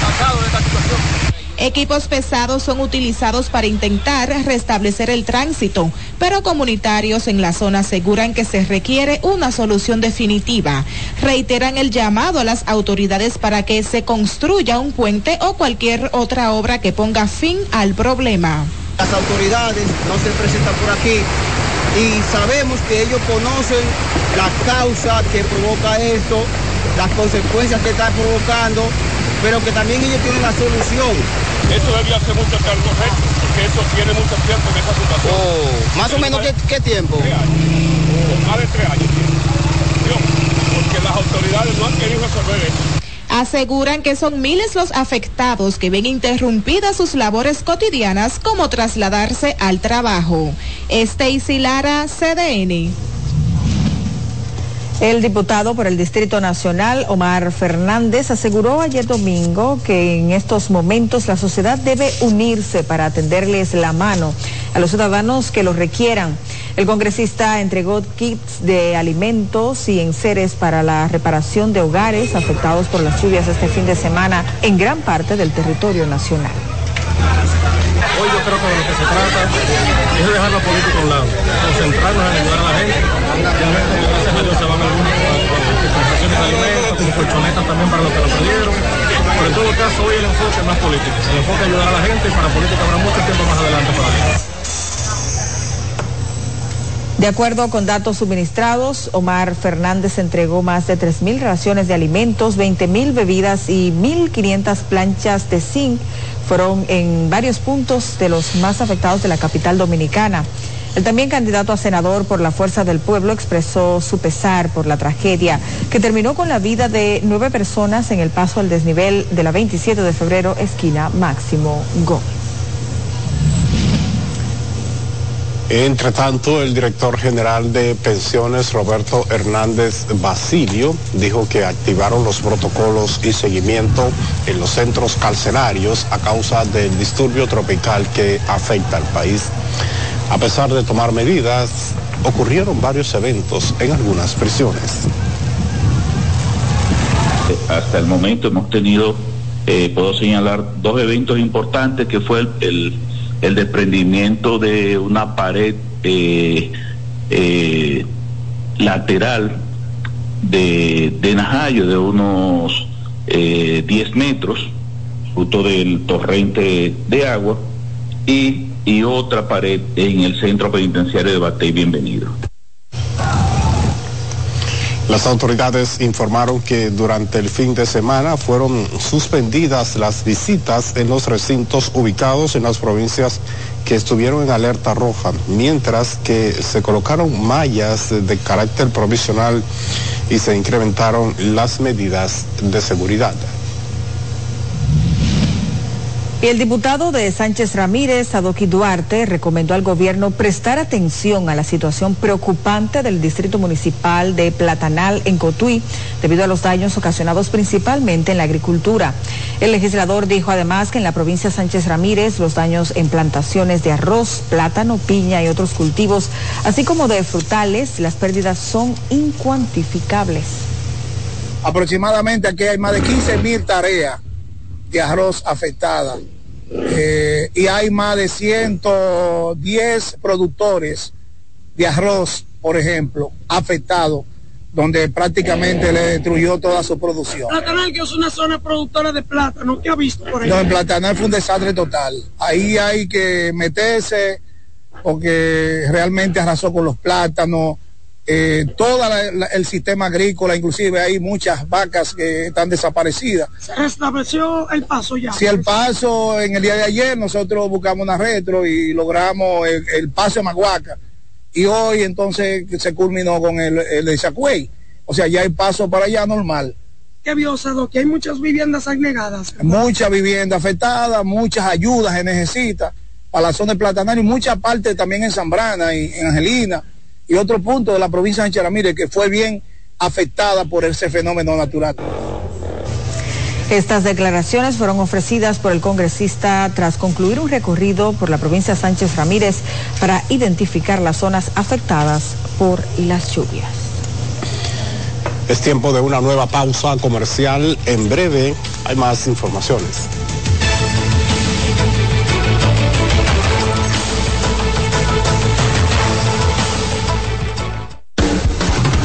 cansados de esta situación. Equipos pesados son utilizados para intentar restablecer el tránsito, pero comunitarios en la zona aseguran que se requiere una solución definitiva. Reiteran el llamado a las autoridades para que se construya un puente o cualquier otra obra que ponga fin al problema. Las autoridades no se presentan por aquí y sabemos que ellos conocen la causa que provoca esto, las consecuencias que está provocando, pero que también ellos tienen la solución. Eso debía hacer mucho cargo porque eso tiene mucho tiempo en esa situación. Oh, más o menos, ¿qué, qué tiempo? Tres años, o más de tres años tiene. Porque las autoridades no han querido resolver eso. Aseguran que son miles los afectados que ven interrumpidas sus labores cotidianas como trasladarse al trabajo. Stacy Lara, CDN. El diputado por el Distrito Nacional, Omar Fernández, aseguró ayer domingo que en estos momentos la sociedad debe unirse para tenderles la mano a los ciudadanos que lo requieran. El congresista entregó kits de alimentos y enseres para la reparación de hogares afectados por las lluvias este fin de semana en gran parte del territorio nacional. Hoy yo creo que lo que se trata es de dejar la política a un lado, concentrarnos en ayudar a la gente. Ya gracias a Dios se van algunas compensaciones de alimentos, como colchonetas también para los que lo perdieron. Pero en todo caso hoy el enfoque es más político. El enfoque es ayudar a la gente y para política habrá mucho tiempo más adelante para eso. De acuerdo con datos suministrados, Omar Fernández entregó más de 3.000 raciones de alimentos, 20.000 bebidas y 1.500 planchas de zinc. Fueron en varios puntos de los más afectados de la capital dominicana. El también candidato a senador por la Fuerza del Pueblo expresó su pesar por la tragedia que terminó con la vida de nueve personas en el paso al desnivel de la 27 de febrero, esquina Máximo Gómez. Entre tanto, el director general de pensiones, Roberto Hernández Basilio, dijo que activaron los protocolos y seguimiento en los centros carcelarios a causa del disturbio tropical que afecta al país. A pesar de tomar medidas, ocurrieron varios eventos en algunas prisiones. Hasta el momento hemos tenido, eh, puedo señalar, dos eventos importantes que fue el, desprendimiento de una pared eh, eh, lateral de, de Najayo de unos eh, 10 metros, fruto del torrente de agua, y, y otra pared en el centro penitenciario de Batey Bienvenido. Las autoridades informaron que durante el fin de semana fueron suspendidas las visitas en los recintos ubicados en las provincias que estuvieron en alerta roja, mientras que se colocaron mallas de carácter provisional y se incrementaron las medidas de seguridad. Y el diputado de Sánchez Ramírez, Adoqui Duarte, recomendó al gobierno prestar atención a la situación preocupante del distrito municipal de Platanal en Cotuí, debido a los daños ocasionados principalmente en la agricultura. El legislador dijo además que en la provincia Sánchez Ramírez los daños en plantaciones de arroz, plátano, piña y otros cultivos, así como de frutales, las pérdidas son incuantificables. Aproximadamente aquí hay más de 15 mil tareas de arroz afectada. Eh, y hay más de 110 productores de arroz, por ejemplo, afectados, donde prácticamente le destruyó toda su producción. Platanal, que es una zona productora de plátano, ¿qué ha visto por ahí? No, en Platanal fue un desastre total. Ahí hay que meterse porque realmente arrasó con los plátanos, eh, todo el sistema agrícola, inclusive hay muchas vacas que están desaparecidas. ¿Se restableció el paso ya? Sí, el paso en el día de ayer nosotros buscamos una retro y logramos el, paso de Maguaca. Y hoy entonces se culminó con el, el de Chacuey. O sea, ya hay paso para allá normal. ¿Qué vio, Que hay muchas viviendas anegadas. Muchas viviendas afectadas, muchas ayudas se necesita para la zona de Platanal y mucha parte también en Zambrana y en Angelina y otro punto de la provincia de Charamire que fue bien afectada por ese fenómeno natural. Estas declaraciones fueron ofrecidas por el congresista tras concluir un recorrido por la provincia de Sánchez Ramírez para identificar las zonas afectadas por las lluvias. Es tiempo de una nueva pausa comercial. En breve hay más informaciones.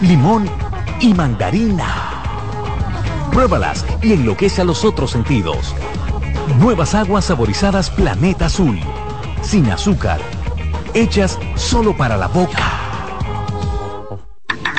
limón y mandarina. Pruébalas y enloquece a los otros sentidos. Nuevas aguas saborizadas Planeta Azul. Sin azúcar. Hechas solo para la boca.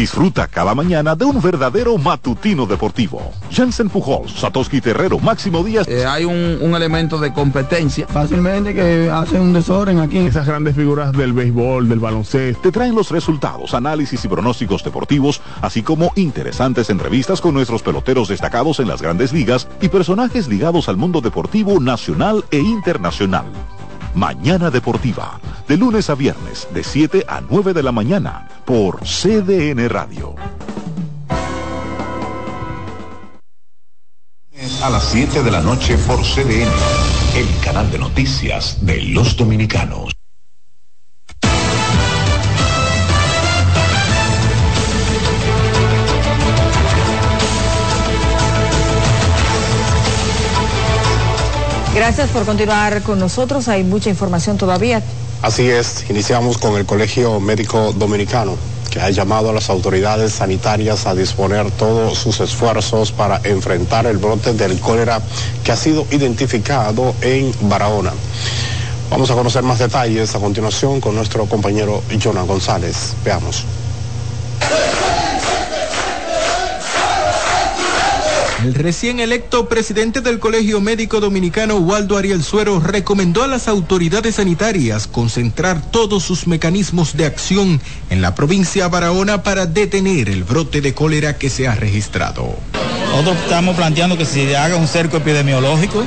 Disfruta cada mañana de un verdadero matutino deportivo. Jensen Pujols, Satoshi Terrero, Máximo Díaz. Eh, hay un, elemento de competencia. Fácilmente que hacen un desorden aquí. Esas grandes figuras del béisbol, del baloncesto, te traen los resultados, análisis y pronósticos deportivos, así como interesantes entrevistas con nuestros peloteros destacados en las grandes ligas y personajes ligados al mundo deportivo nacional e internacional. Mañana Deportiva, de lunes a viernes, de 7 a 9 de la mañana, por CDN Radio. A las 7 de la noche por CDN, el canal de noticias de los dominicanos. Gracias por continuar con nosotros. Hay mucha información todavía. Así es, iniciamos con el Colegio Médico Dominicano, que ha llamado a las autoridades sanitarias a disponer todos sus esfuerzos para enfrentar el brote del cólera que ha sido identificado en Barahona. Vamos a conocer más detalles a continuación con nuestro compañero Jonah González. Veamos. El recién electo presidente del Colegio Médico Dominicano, Waldo Ariel Suero, recomendó a las autoridades sanitarias concentrar todos sus mecanismos de acción en la provincia de Barahona para detener el brote de cólera que se ha registrado. Nosotros estamos planteando que se haga un cerco epidemiológico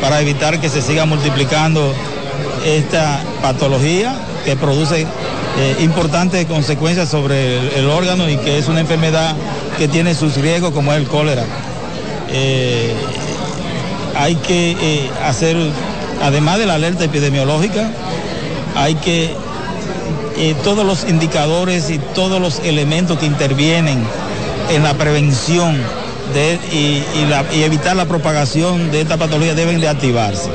para evitar que se siga multiplicando esta patología que produce eh, importantes consecuencias sobre el, órgano y que es una enfermedad que tiene sus riesgos como es el cólera. Eh, hay que eh, hacer, además de la alerta epidemiológica, hay que eh, todos los indicadores y todos los elementos que intervienen en la prevención y, evitar la propagación de esta patología deben de activarse.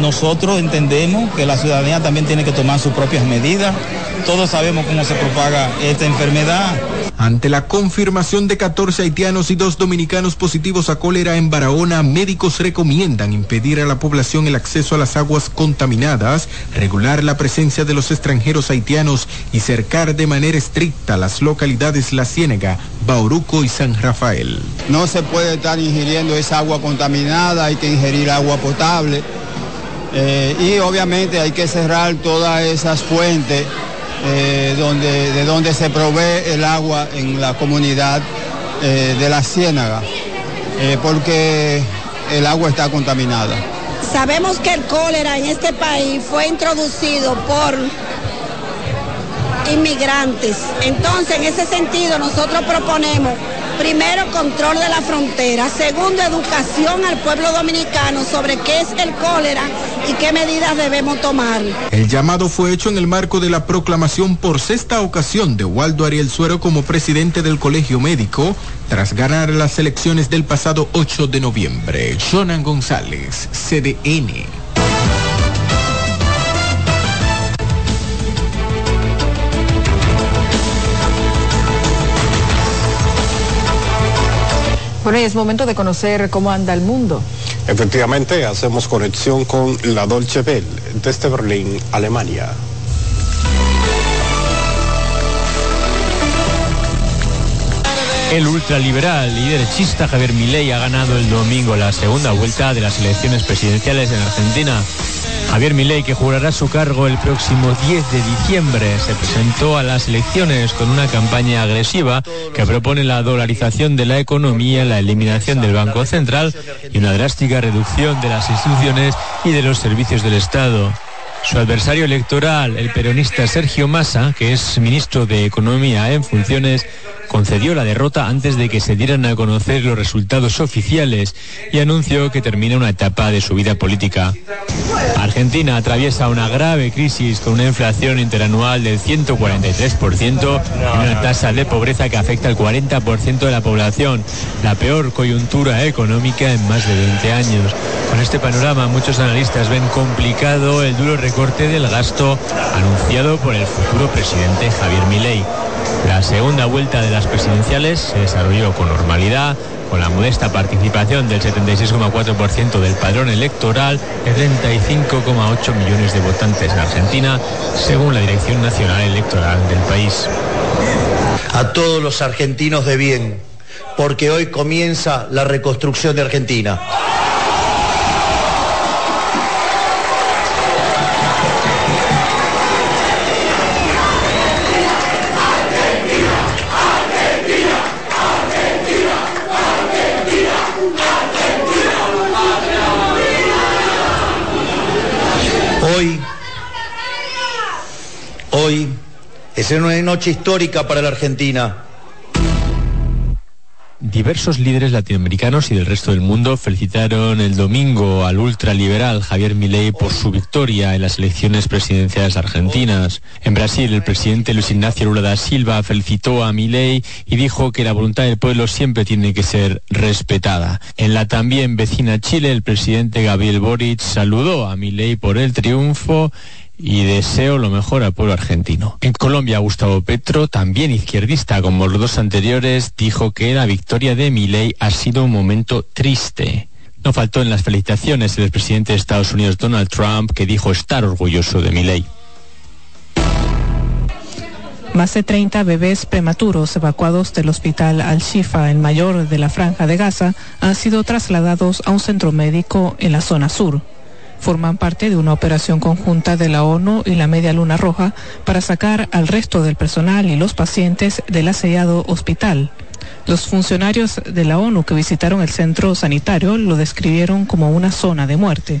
nosotros entendemos que la ciudadanía también tiene que tomar sus propias medidas. Todos sabemos cómo se propaga esta enfermedad. Ante la confirmación de 14 haitianos y dos dominicanos positivos a cólera en Barahona, médicos recomiendan impedir a la población el acceso a las aguas contaminadas, regular la presencia de los extranjeros haitianos y cercar de manera estricta las localidades La Ciénega, Bauruco y San Rafael. No se puede estar ingiriendo esa agua contaminada, hay que ingerir agua potable eh, y obviamente hay que cerrar todas esas fuentes eh, donde, de donde se provee el agua en la comunidad eh, de la ciénaga, eh, porque el agua está contaminada. Sabemos que el cólera en este país fue introducido por inmigrantes. Entonces, en ese sentido, nosotros proponemos, primero, control de la frontera, segundo, educación al pueblo dominicano sobre qué es el cólera y qué medidas debemos tomar. El llamado fue hecho en el marco de la proclamación por sexta ocasión de Waldo Ariel Suero como presidente del Colegio Médico, tras ganar las elecciones del pasado 8 de noviembre. Jonan González, CDN. Bueno, y es momento de conocer cómo anda el mundo. Efectivamente, hacemos conexión con la Dolce Bell desde Berlín, Alemania. El ultraliberal y derechista Javier Milei ha ganado el domingo la segunda vuelta de las elecciones presidenciales en Argentina. Javier Milei, que jurará su cargo el próximo 10 de diciembre, se presentó a las elecciones con una campaña agresiva que propone la dolarización de la economía, la eliminación del Banco Central y una drástica reducción de las instituciones y de los servicios del Estado. Su adversario electoral, el peronista Sergio Massa, que es ministro de Economía en funciones, concedió la derrota antes de que se dieran a conocer los resultados oficiales y anunció que termina una etapa de su vida política. Argentina atraviesa una grave crisis con una inflación interanual del 143% y una tasa de pobreza que afecta al 40% de la población, la peor coyuntura económica en más de 20 años. Con este panorama, muchos analistas ven complicado el duro recorte del gasto anunciado por el futuro presidente Javier Milei. La segunda vuelta de las presidenciales se desarrolló con normalidad, con la modesta participación del 76,4% del padrón electoral de 35,8 millones de votantes en Argentina, según la Dirección Nacional Electoral del país. A todos los argentinos de bien, porque hoy comienza la reconstrucción de Argentina. Es una noche histórica para la Argentina. Diversos líderes latinoamericanos y del resto del mundo felicitaron el domingo al ultraliberal Javier Milei por su victoria en las elecciones presidenciales argentinas. En Brasil, el presidente Luis Ignacio Lula da Silva felicitó a Milei y dijo que la voluntad del pueblo siempre tiene que ser respetada. En la también vecina Chile, el presidente Gabriel Boric saludó a Milei por el triunfo y deseo lo mejor al pueblo argentino. En Colombia, Gustavo Petro, también izquierdista como los dos anteriores, dijo que la victoria de Milei ha sido un momento triste. No faltó en las felicitaciones el expresidente de Estados Unidos Donald Trump, que dijo estar orgulloso de Milei. Más de 30 bebés prematuros evacuados del hospital Al-Shifa, el mayor de la franja de Gaza, han sido trasladados a un centro médico en la zona sur forman parte de una operación conjunta de la ONU y la Media Luna Roja para sacar al resto del personal y los pacientes del asediado hospital. Los funcionarios de la ONU que visitaron el centro sanitario lo describieron como una zona de muerte.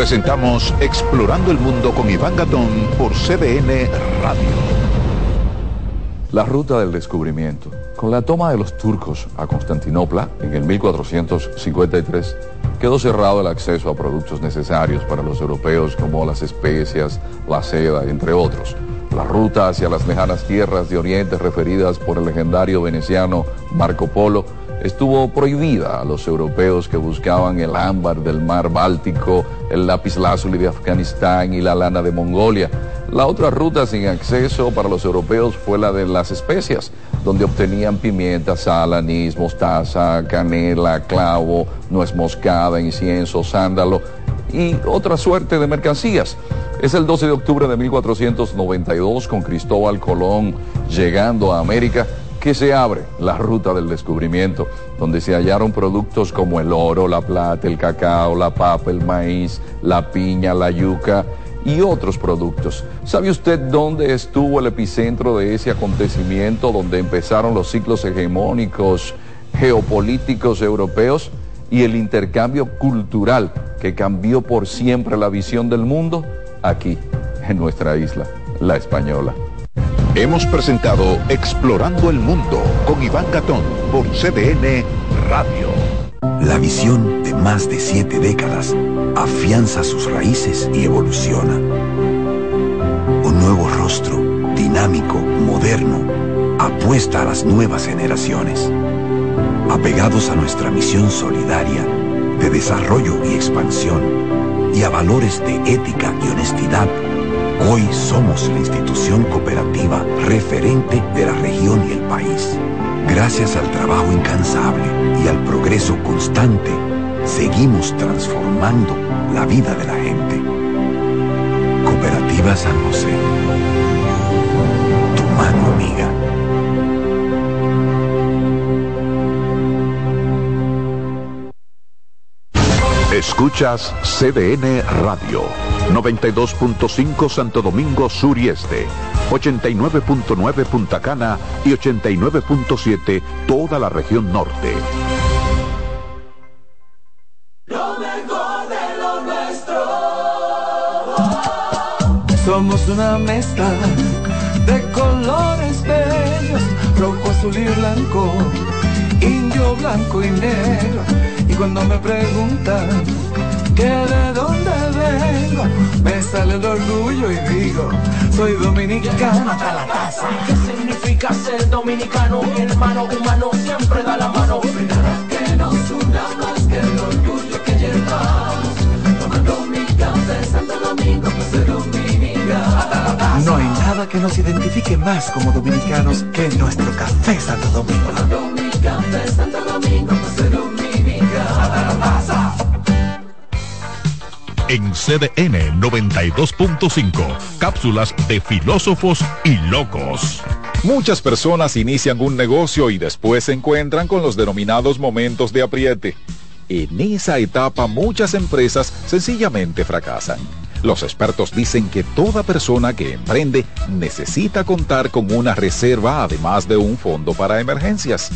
Presentamos Explorando el Mundo con Iván Gatón por CDN Radio. La ruta del descubrimiento. Con la toma de los turcos a Constantinopla en el 1453, quedó cerrado el acceso a productos necesarios para los europeos como las especias, la seda, entre otros. La ruta hacia las lejanas tierras de Oriente referidas por el legendario veneciano Marco Polo estuvo prohibida a los europeos que buscaban el ámbar del mar Báltico, el lápiz lazuli de Afganistán y la lana de Mongolia. La otra ruta sin acceso para los europeos fue la de las especias, donde obtenían pimienta, sal, anís, mostaza, canela, clavo, nuez moscada, incienso, sándalo y otra suerte de mercancías. Es el 12 de octubre de 1492 con Cristóbal Colón llegando a América que se abre la ruta del descubrimiento, donde se hallaron productos como el oro, la plata, el cacao, la papa, el maíz, la piña, la yuca y otros productos. ¿Sabe usted dónde estuvo el epicentro de ese acontecimiento, donde empezaron los ciclos hegemónicos geopolíticos europeos y el intercambio cultural que cambió por siempre la visión del mundo? Aquí, en nuestra isla, la española. Hemos presentado Explorando el Mundo con Iván Gatón por CDN Radio. La visión de más de siete décadas afianza sus raíces y evoluciona. Un nuevo rostro, dinámico, moderno, apuesta a las nuevas generaciones. Apegados a nuestra misión solidaria de desarrollo y expansión y a valores de ética y honestidad, Hoy somos la institución cooperativa referente de la región y el país. Gracias al trabajo incansable y al progreso constante, seguimos transformando la vida de la gente. Cooperativa San José. Tu mano amiga. Escuchas CDN Radio, 92.5 Santo Domingo Sur y Este, 89.9 Punta Cana y 89.7 toda la región norte. Lo mejor de lo nuestro. Somos una mezcla de colores bellos, rojo, azul y blanco, indio, blanco y negro. Cuando me preguntan que de dónde vengo, me sale el orgullo y digo, soy dominicano hasta la casa. ¿Qué significa ser dominicano? Mi hermano humano siempre da la mano. Que nos una más que el orgullo que llevamos. Tomando mi café Santo Domingo, pues soy dominicano. No hay nada que nos identifique más como dominicanos que nuestro café Santo Domingo. Tomando mi café Santo Domingo, pues soy dominicano. En CDN 92.5, cápsulas de filósofos y locos. Muchas personas inician un negocio y después se encuentran con los denominados momentos de apriete. En esa etapa muchas empresas sencillamente fracasan. Los expertos dicen que toda persona que emprende necesita contar con una reserva además de un fondo para emergencias.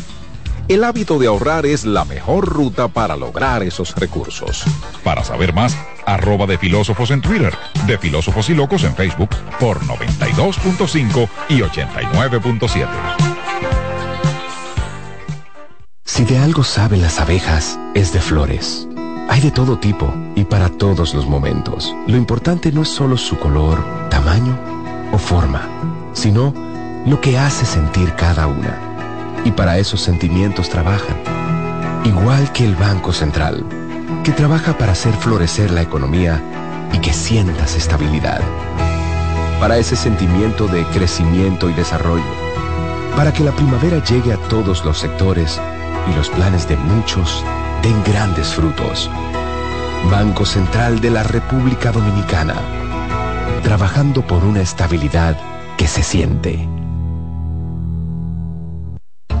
El hábito de ahorrar es la mejor ruta para lograr esos recursos. Para saber más, arroba de filósofos en Twitter, de filósofos y locos en Facebook por 92.5 y 89.7. Si de algo saben las abejas, es de flores. Hay de todo tipo y para todos los momentos. Lo importante no es solo su color, tamaño o forma, sino lo que hace sentir cada una. Y para esos sentimientos trabajan. Igual que el Banco Central, que trabaja para hacer florecer la economía y que sientas estabilidad. Para ese sentimiento de crecimiento y desarrollo. Para que la primavera llegue a todos los sectores y los planes de muchos den grandes frutos. Banco Central de la República Dominicana. Trabajando por una estabilidad que se siente.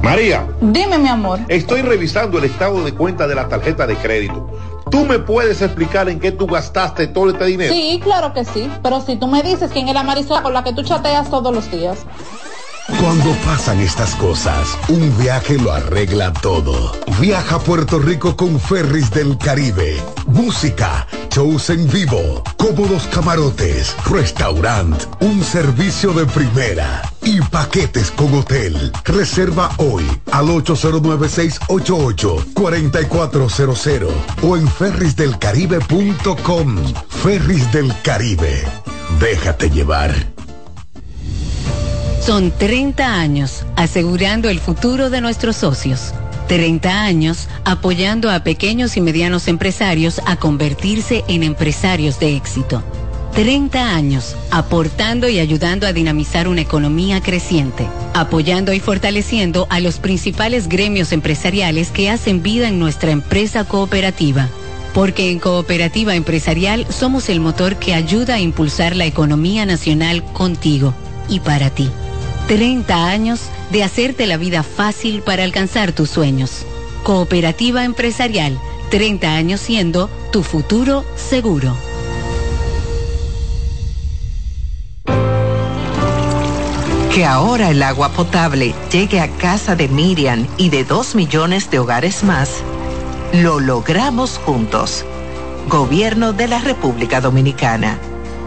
María. Dime, mi amor. Estoy revisando el estado de cuenta de la tarjeta de crédito. ¿Tú me puedes explicar en qué tú gastaste todo este dinero? Sí, claro que sí. Pero si tú me dices quién es la Marisol con la que tú chateas todos los días. Cuando pasan estas cosas, un viaje lo arregla todo. Viaja a Puerto Rico con Ferris del Caribe. Música, shows en vivo, cómodos camarotes, restaurant, un servicio de primera y paquetes con hotel. Reserva hoy al 809-688-4400 o en ferrisdelcaribe.com. Ferris del Caribe. Déjate llevar. Son 30 años asegurando el futuro de nuestros socios, 30 años apoyando a pequeños y medianos empresarios a convertirse en empresarios de éxito. 30 años aportando y ayudando a dinamizar una economía creciente, apoyando y fortaleciendo a los principales gremios empresariales que hacen vida en nuestra empresa cooperativa. Porque en Cooperativa Empresarial somos el motor que ayuda a impulsar la economía nacional contigo y para ti. 30 años de hacerte la vida fácil para alcanzar tus sueños. Cooperativa Empresarial, 30 años siendo tu futuro seguro. Que ahora el agua potable llegue a casa de Miriam y de dos millones de hogares más, lo logramos juntos. Gobierno de la República Dominicana.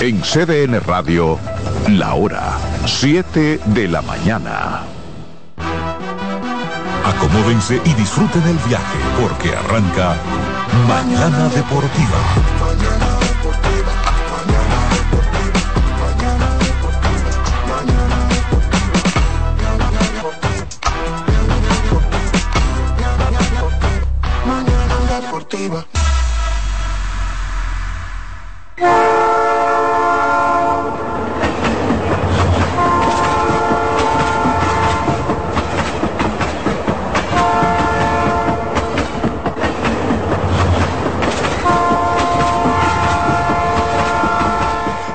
En CDN Radio, la hora 7 de la mañana. Acomódense y disfruten el viaje porque arranca Mañana Deportiva.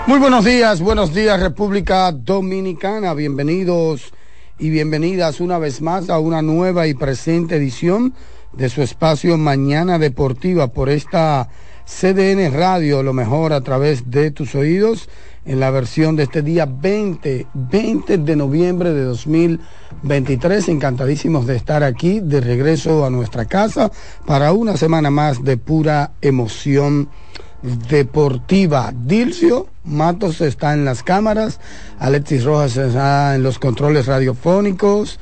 Muy buenos días, buenos días República Dominicana, bienvenidos y bienvenidas una vez más a una nueva y presente edición de su espacio Mañana Deportiva por esta CDN Radio, lo mejor a través de tus oídos, en la versión de este día 20, 20 de noviembre de 2023. Encantadísimos de estar aquí, de regreso a nuestra casa, para una semana más de pura emoción deportiva. Dilcio Matos está en las cámaras, Alexis Rojas está en los controles radiofónicos,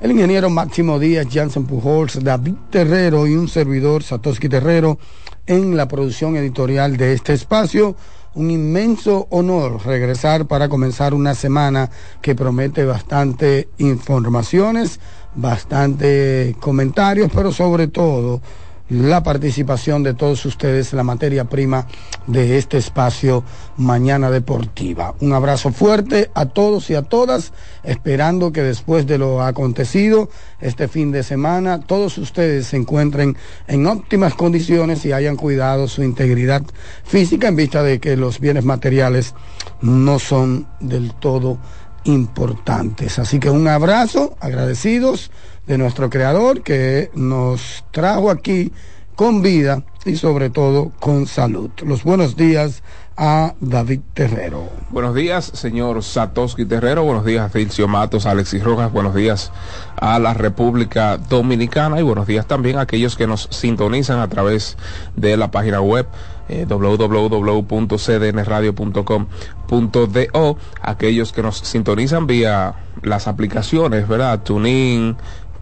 el ingeniero Máximo Díaz, Jansen Pujols, David Terrero y un servidor, Satoshi Terrero, en la producción editorial de este espacio. Un inmenso honor regresar para comenzar una semana que promete bastante informaciones, bastante comentarios, pero sobre todo la participación de todos ustedes, la materia prima de este espacio Mañana Deportiva. Un abrazo fuerte a todos y a todas, esperando que después de lo acontecido este fin de semana, todos ustedes se encuentren en óptimas condiciones y hayan cuidado su integridad física en vista de que los bienes materiales no son del todo importantes. Así que un abrazo, agradecidos de nuestro creador que nos trajo aquí con vida y sobre todo con salud. Los buenos días a David Terrero. Buenos días, señor Satoshi Terrero. Buenos días a Filcio Matos, Alexis Rojas. Buenos días a la República Dominicana y buenos días también a aquellos que nos sintonizan a través de la página web eh, www.cdnradio.com.do, aquellos que nos sintonizan vía las aplicaciones, ¿verdad? TuneIn,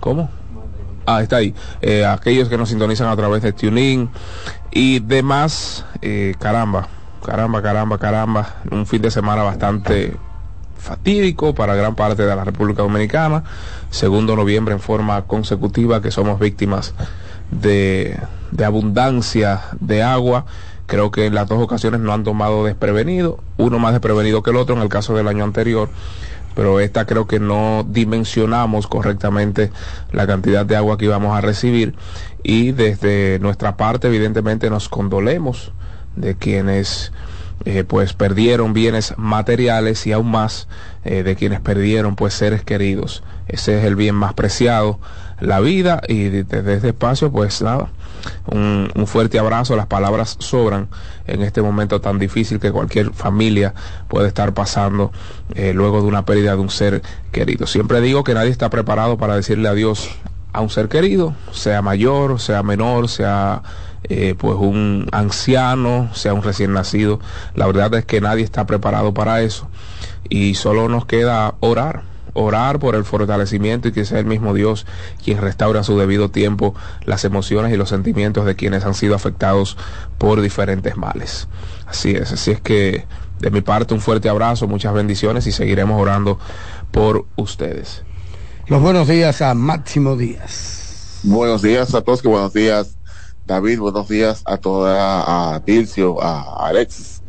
¿cómo? Ah, está ahí. Eh, aquellos que nos sintonizan a través de TuneIn y demás, eh, caramba, caramba, caramba, caramba, un fin de semana bastante fatídico para gran parte de la República Dominicana. Segundo noviembre en forma consecutiva que somos víctimas de, de abundancia de agua. Creo que en las dos ocasiones no han tomado desprevenido, uno más desprevenido que el otro en el caso del año anterior pero esta creo que no dimensionamos correctamente la cantidad de agua que íbamos a recibir y desde nuestra parte evidentemente nos condolemos de quienes eh, pues perdieron bienes materiales y aún más eh, de quienes perdieron pues seres queridos. Ese es el bien más preciado, la vida y desde este espacio pues nada, un, fuerte abrazo, las palabras sobran en este momento tan difícil que cualquier familia puede estar pasando eh, luego de una pérdida de un ser querido. Siempre digo que nadie está preparado para decirle adiós a un ser querido, sea mayor, sea menor, sea eh, pues un anciano, sea un recién nacido. La verdad es que nadie está preparado para eso y solo nos queda orar orar por el fortalecimiento y que sea el mismo Dios quien restaura a su debido tiempo las emociones y los sentimientos de quienes han sido afectados por diferentes males. Así es, así es que de mi parte un fuerte abrazo, muchas bendiciones y seguiremos orando por ustedes. Los buenos días a Máximo Díaz. Buenos días a todos, que buenos días David, buenos días a toda, a Tilcio, a Alex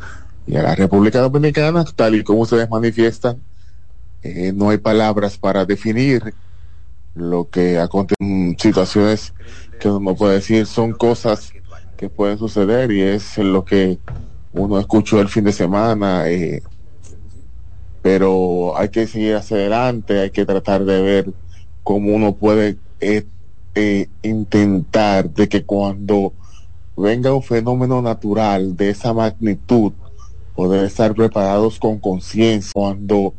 y a la República Dominicana, tal y como ustedes manifiestan, eh, no hay palabras para definir lo que acontece situaciones que uno puede decir. Son cosas que pueden suceder y es lo que uno escuchó el fin de semana eh, pero hay que seguir hacia adelante hay que tratar de ver cómo uno puede eh, intentar de que cuando venga un fenómeno natural de esa magnitud poder estar preparados con conciencia cuando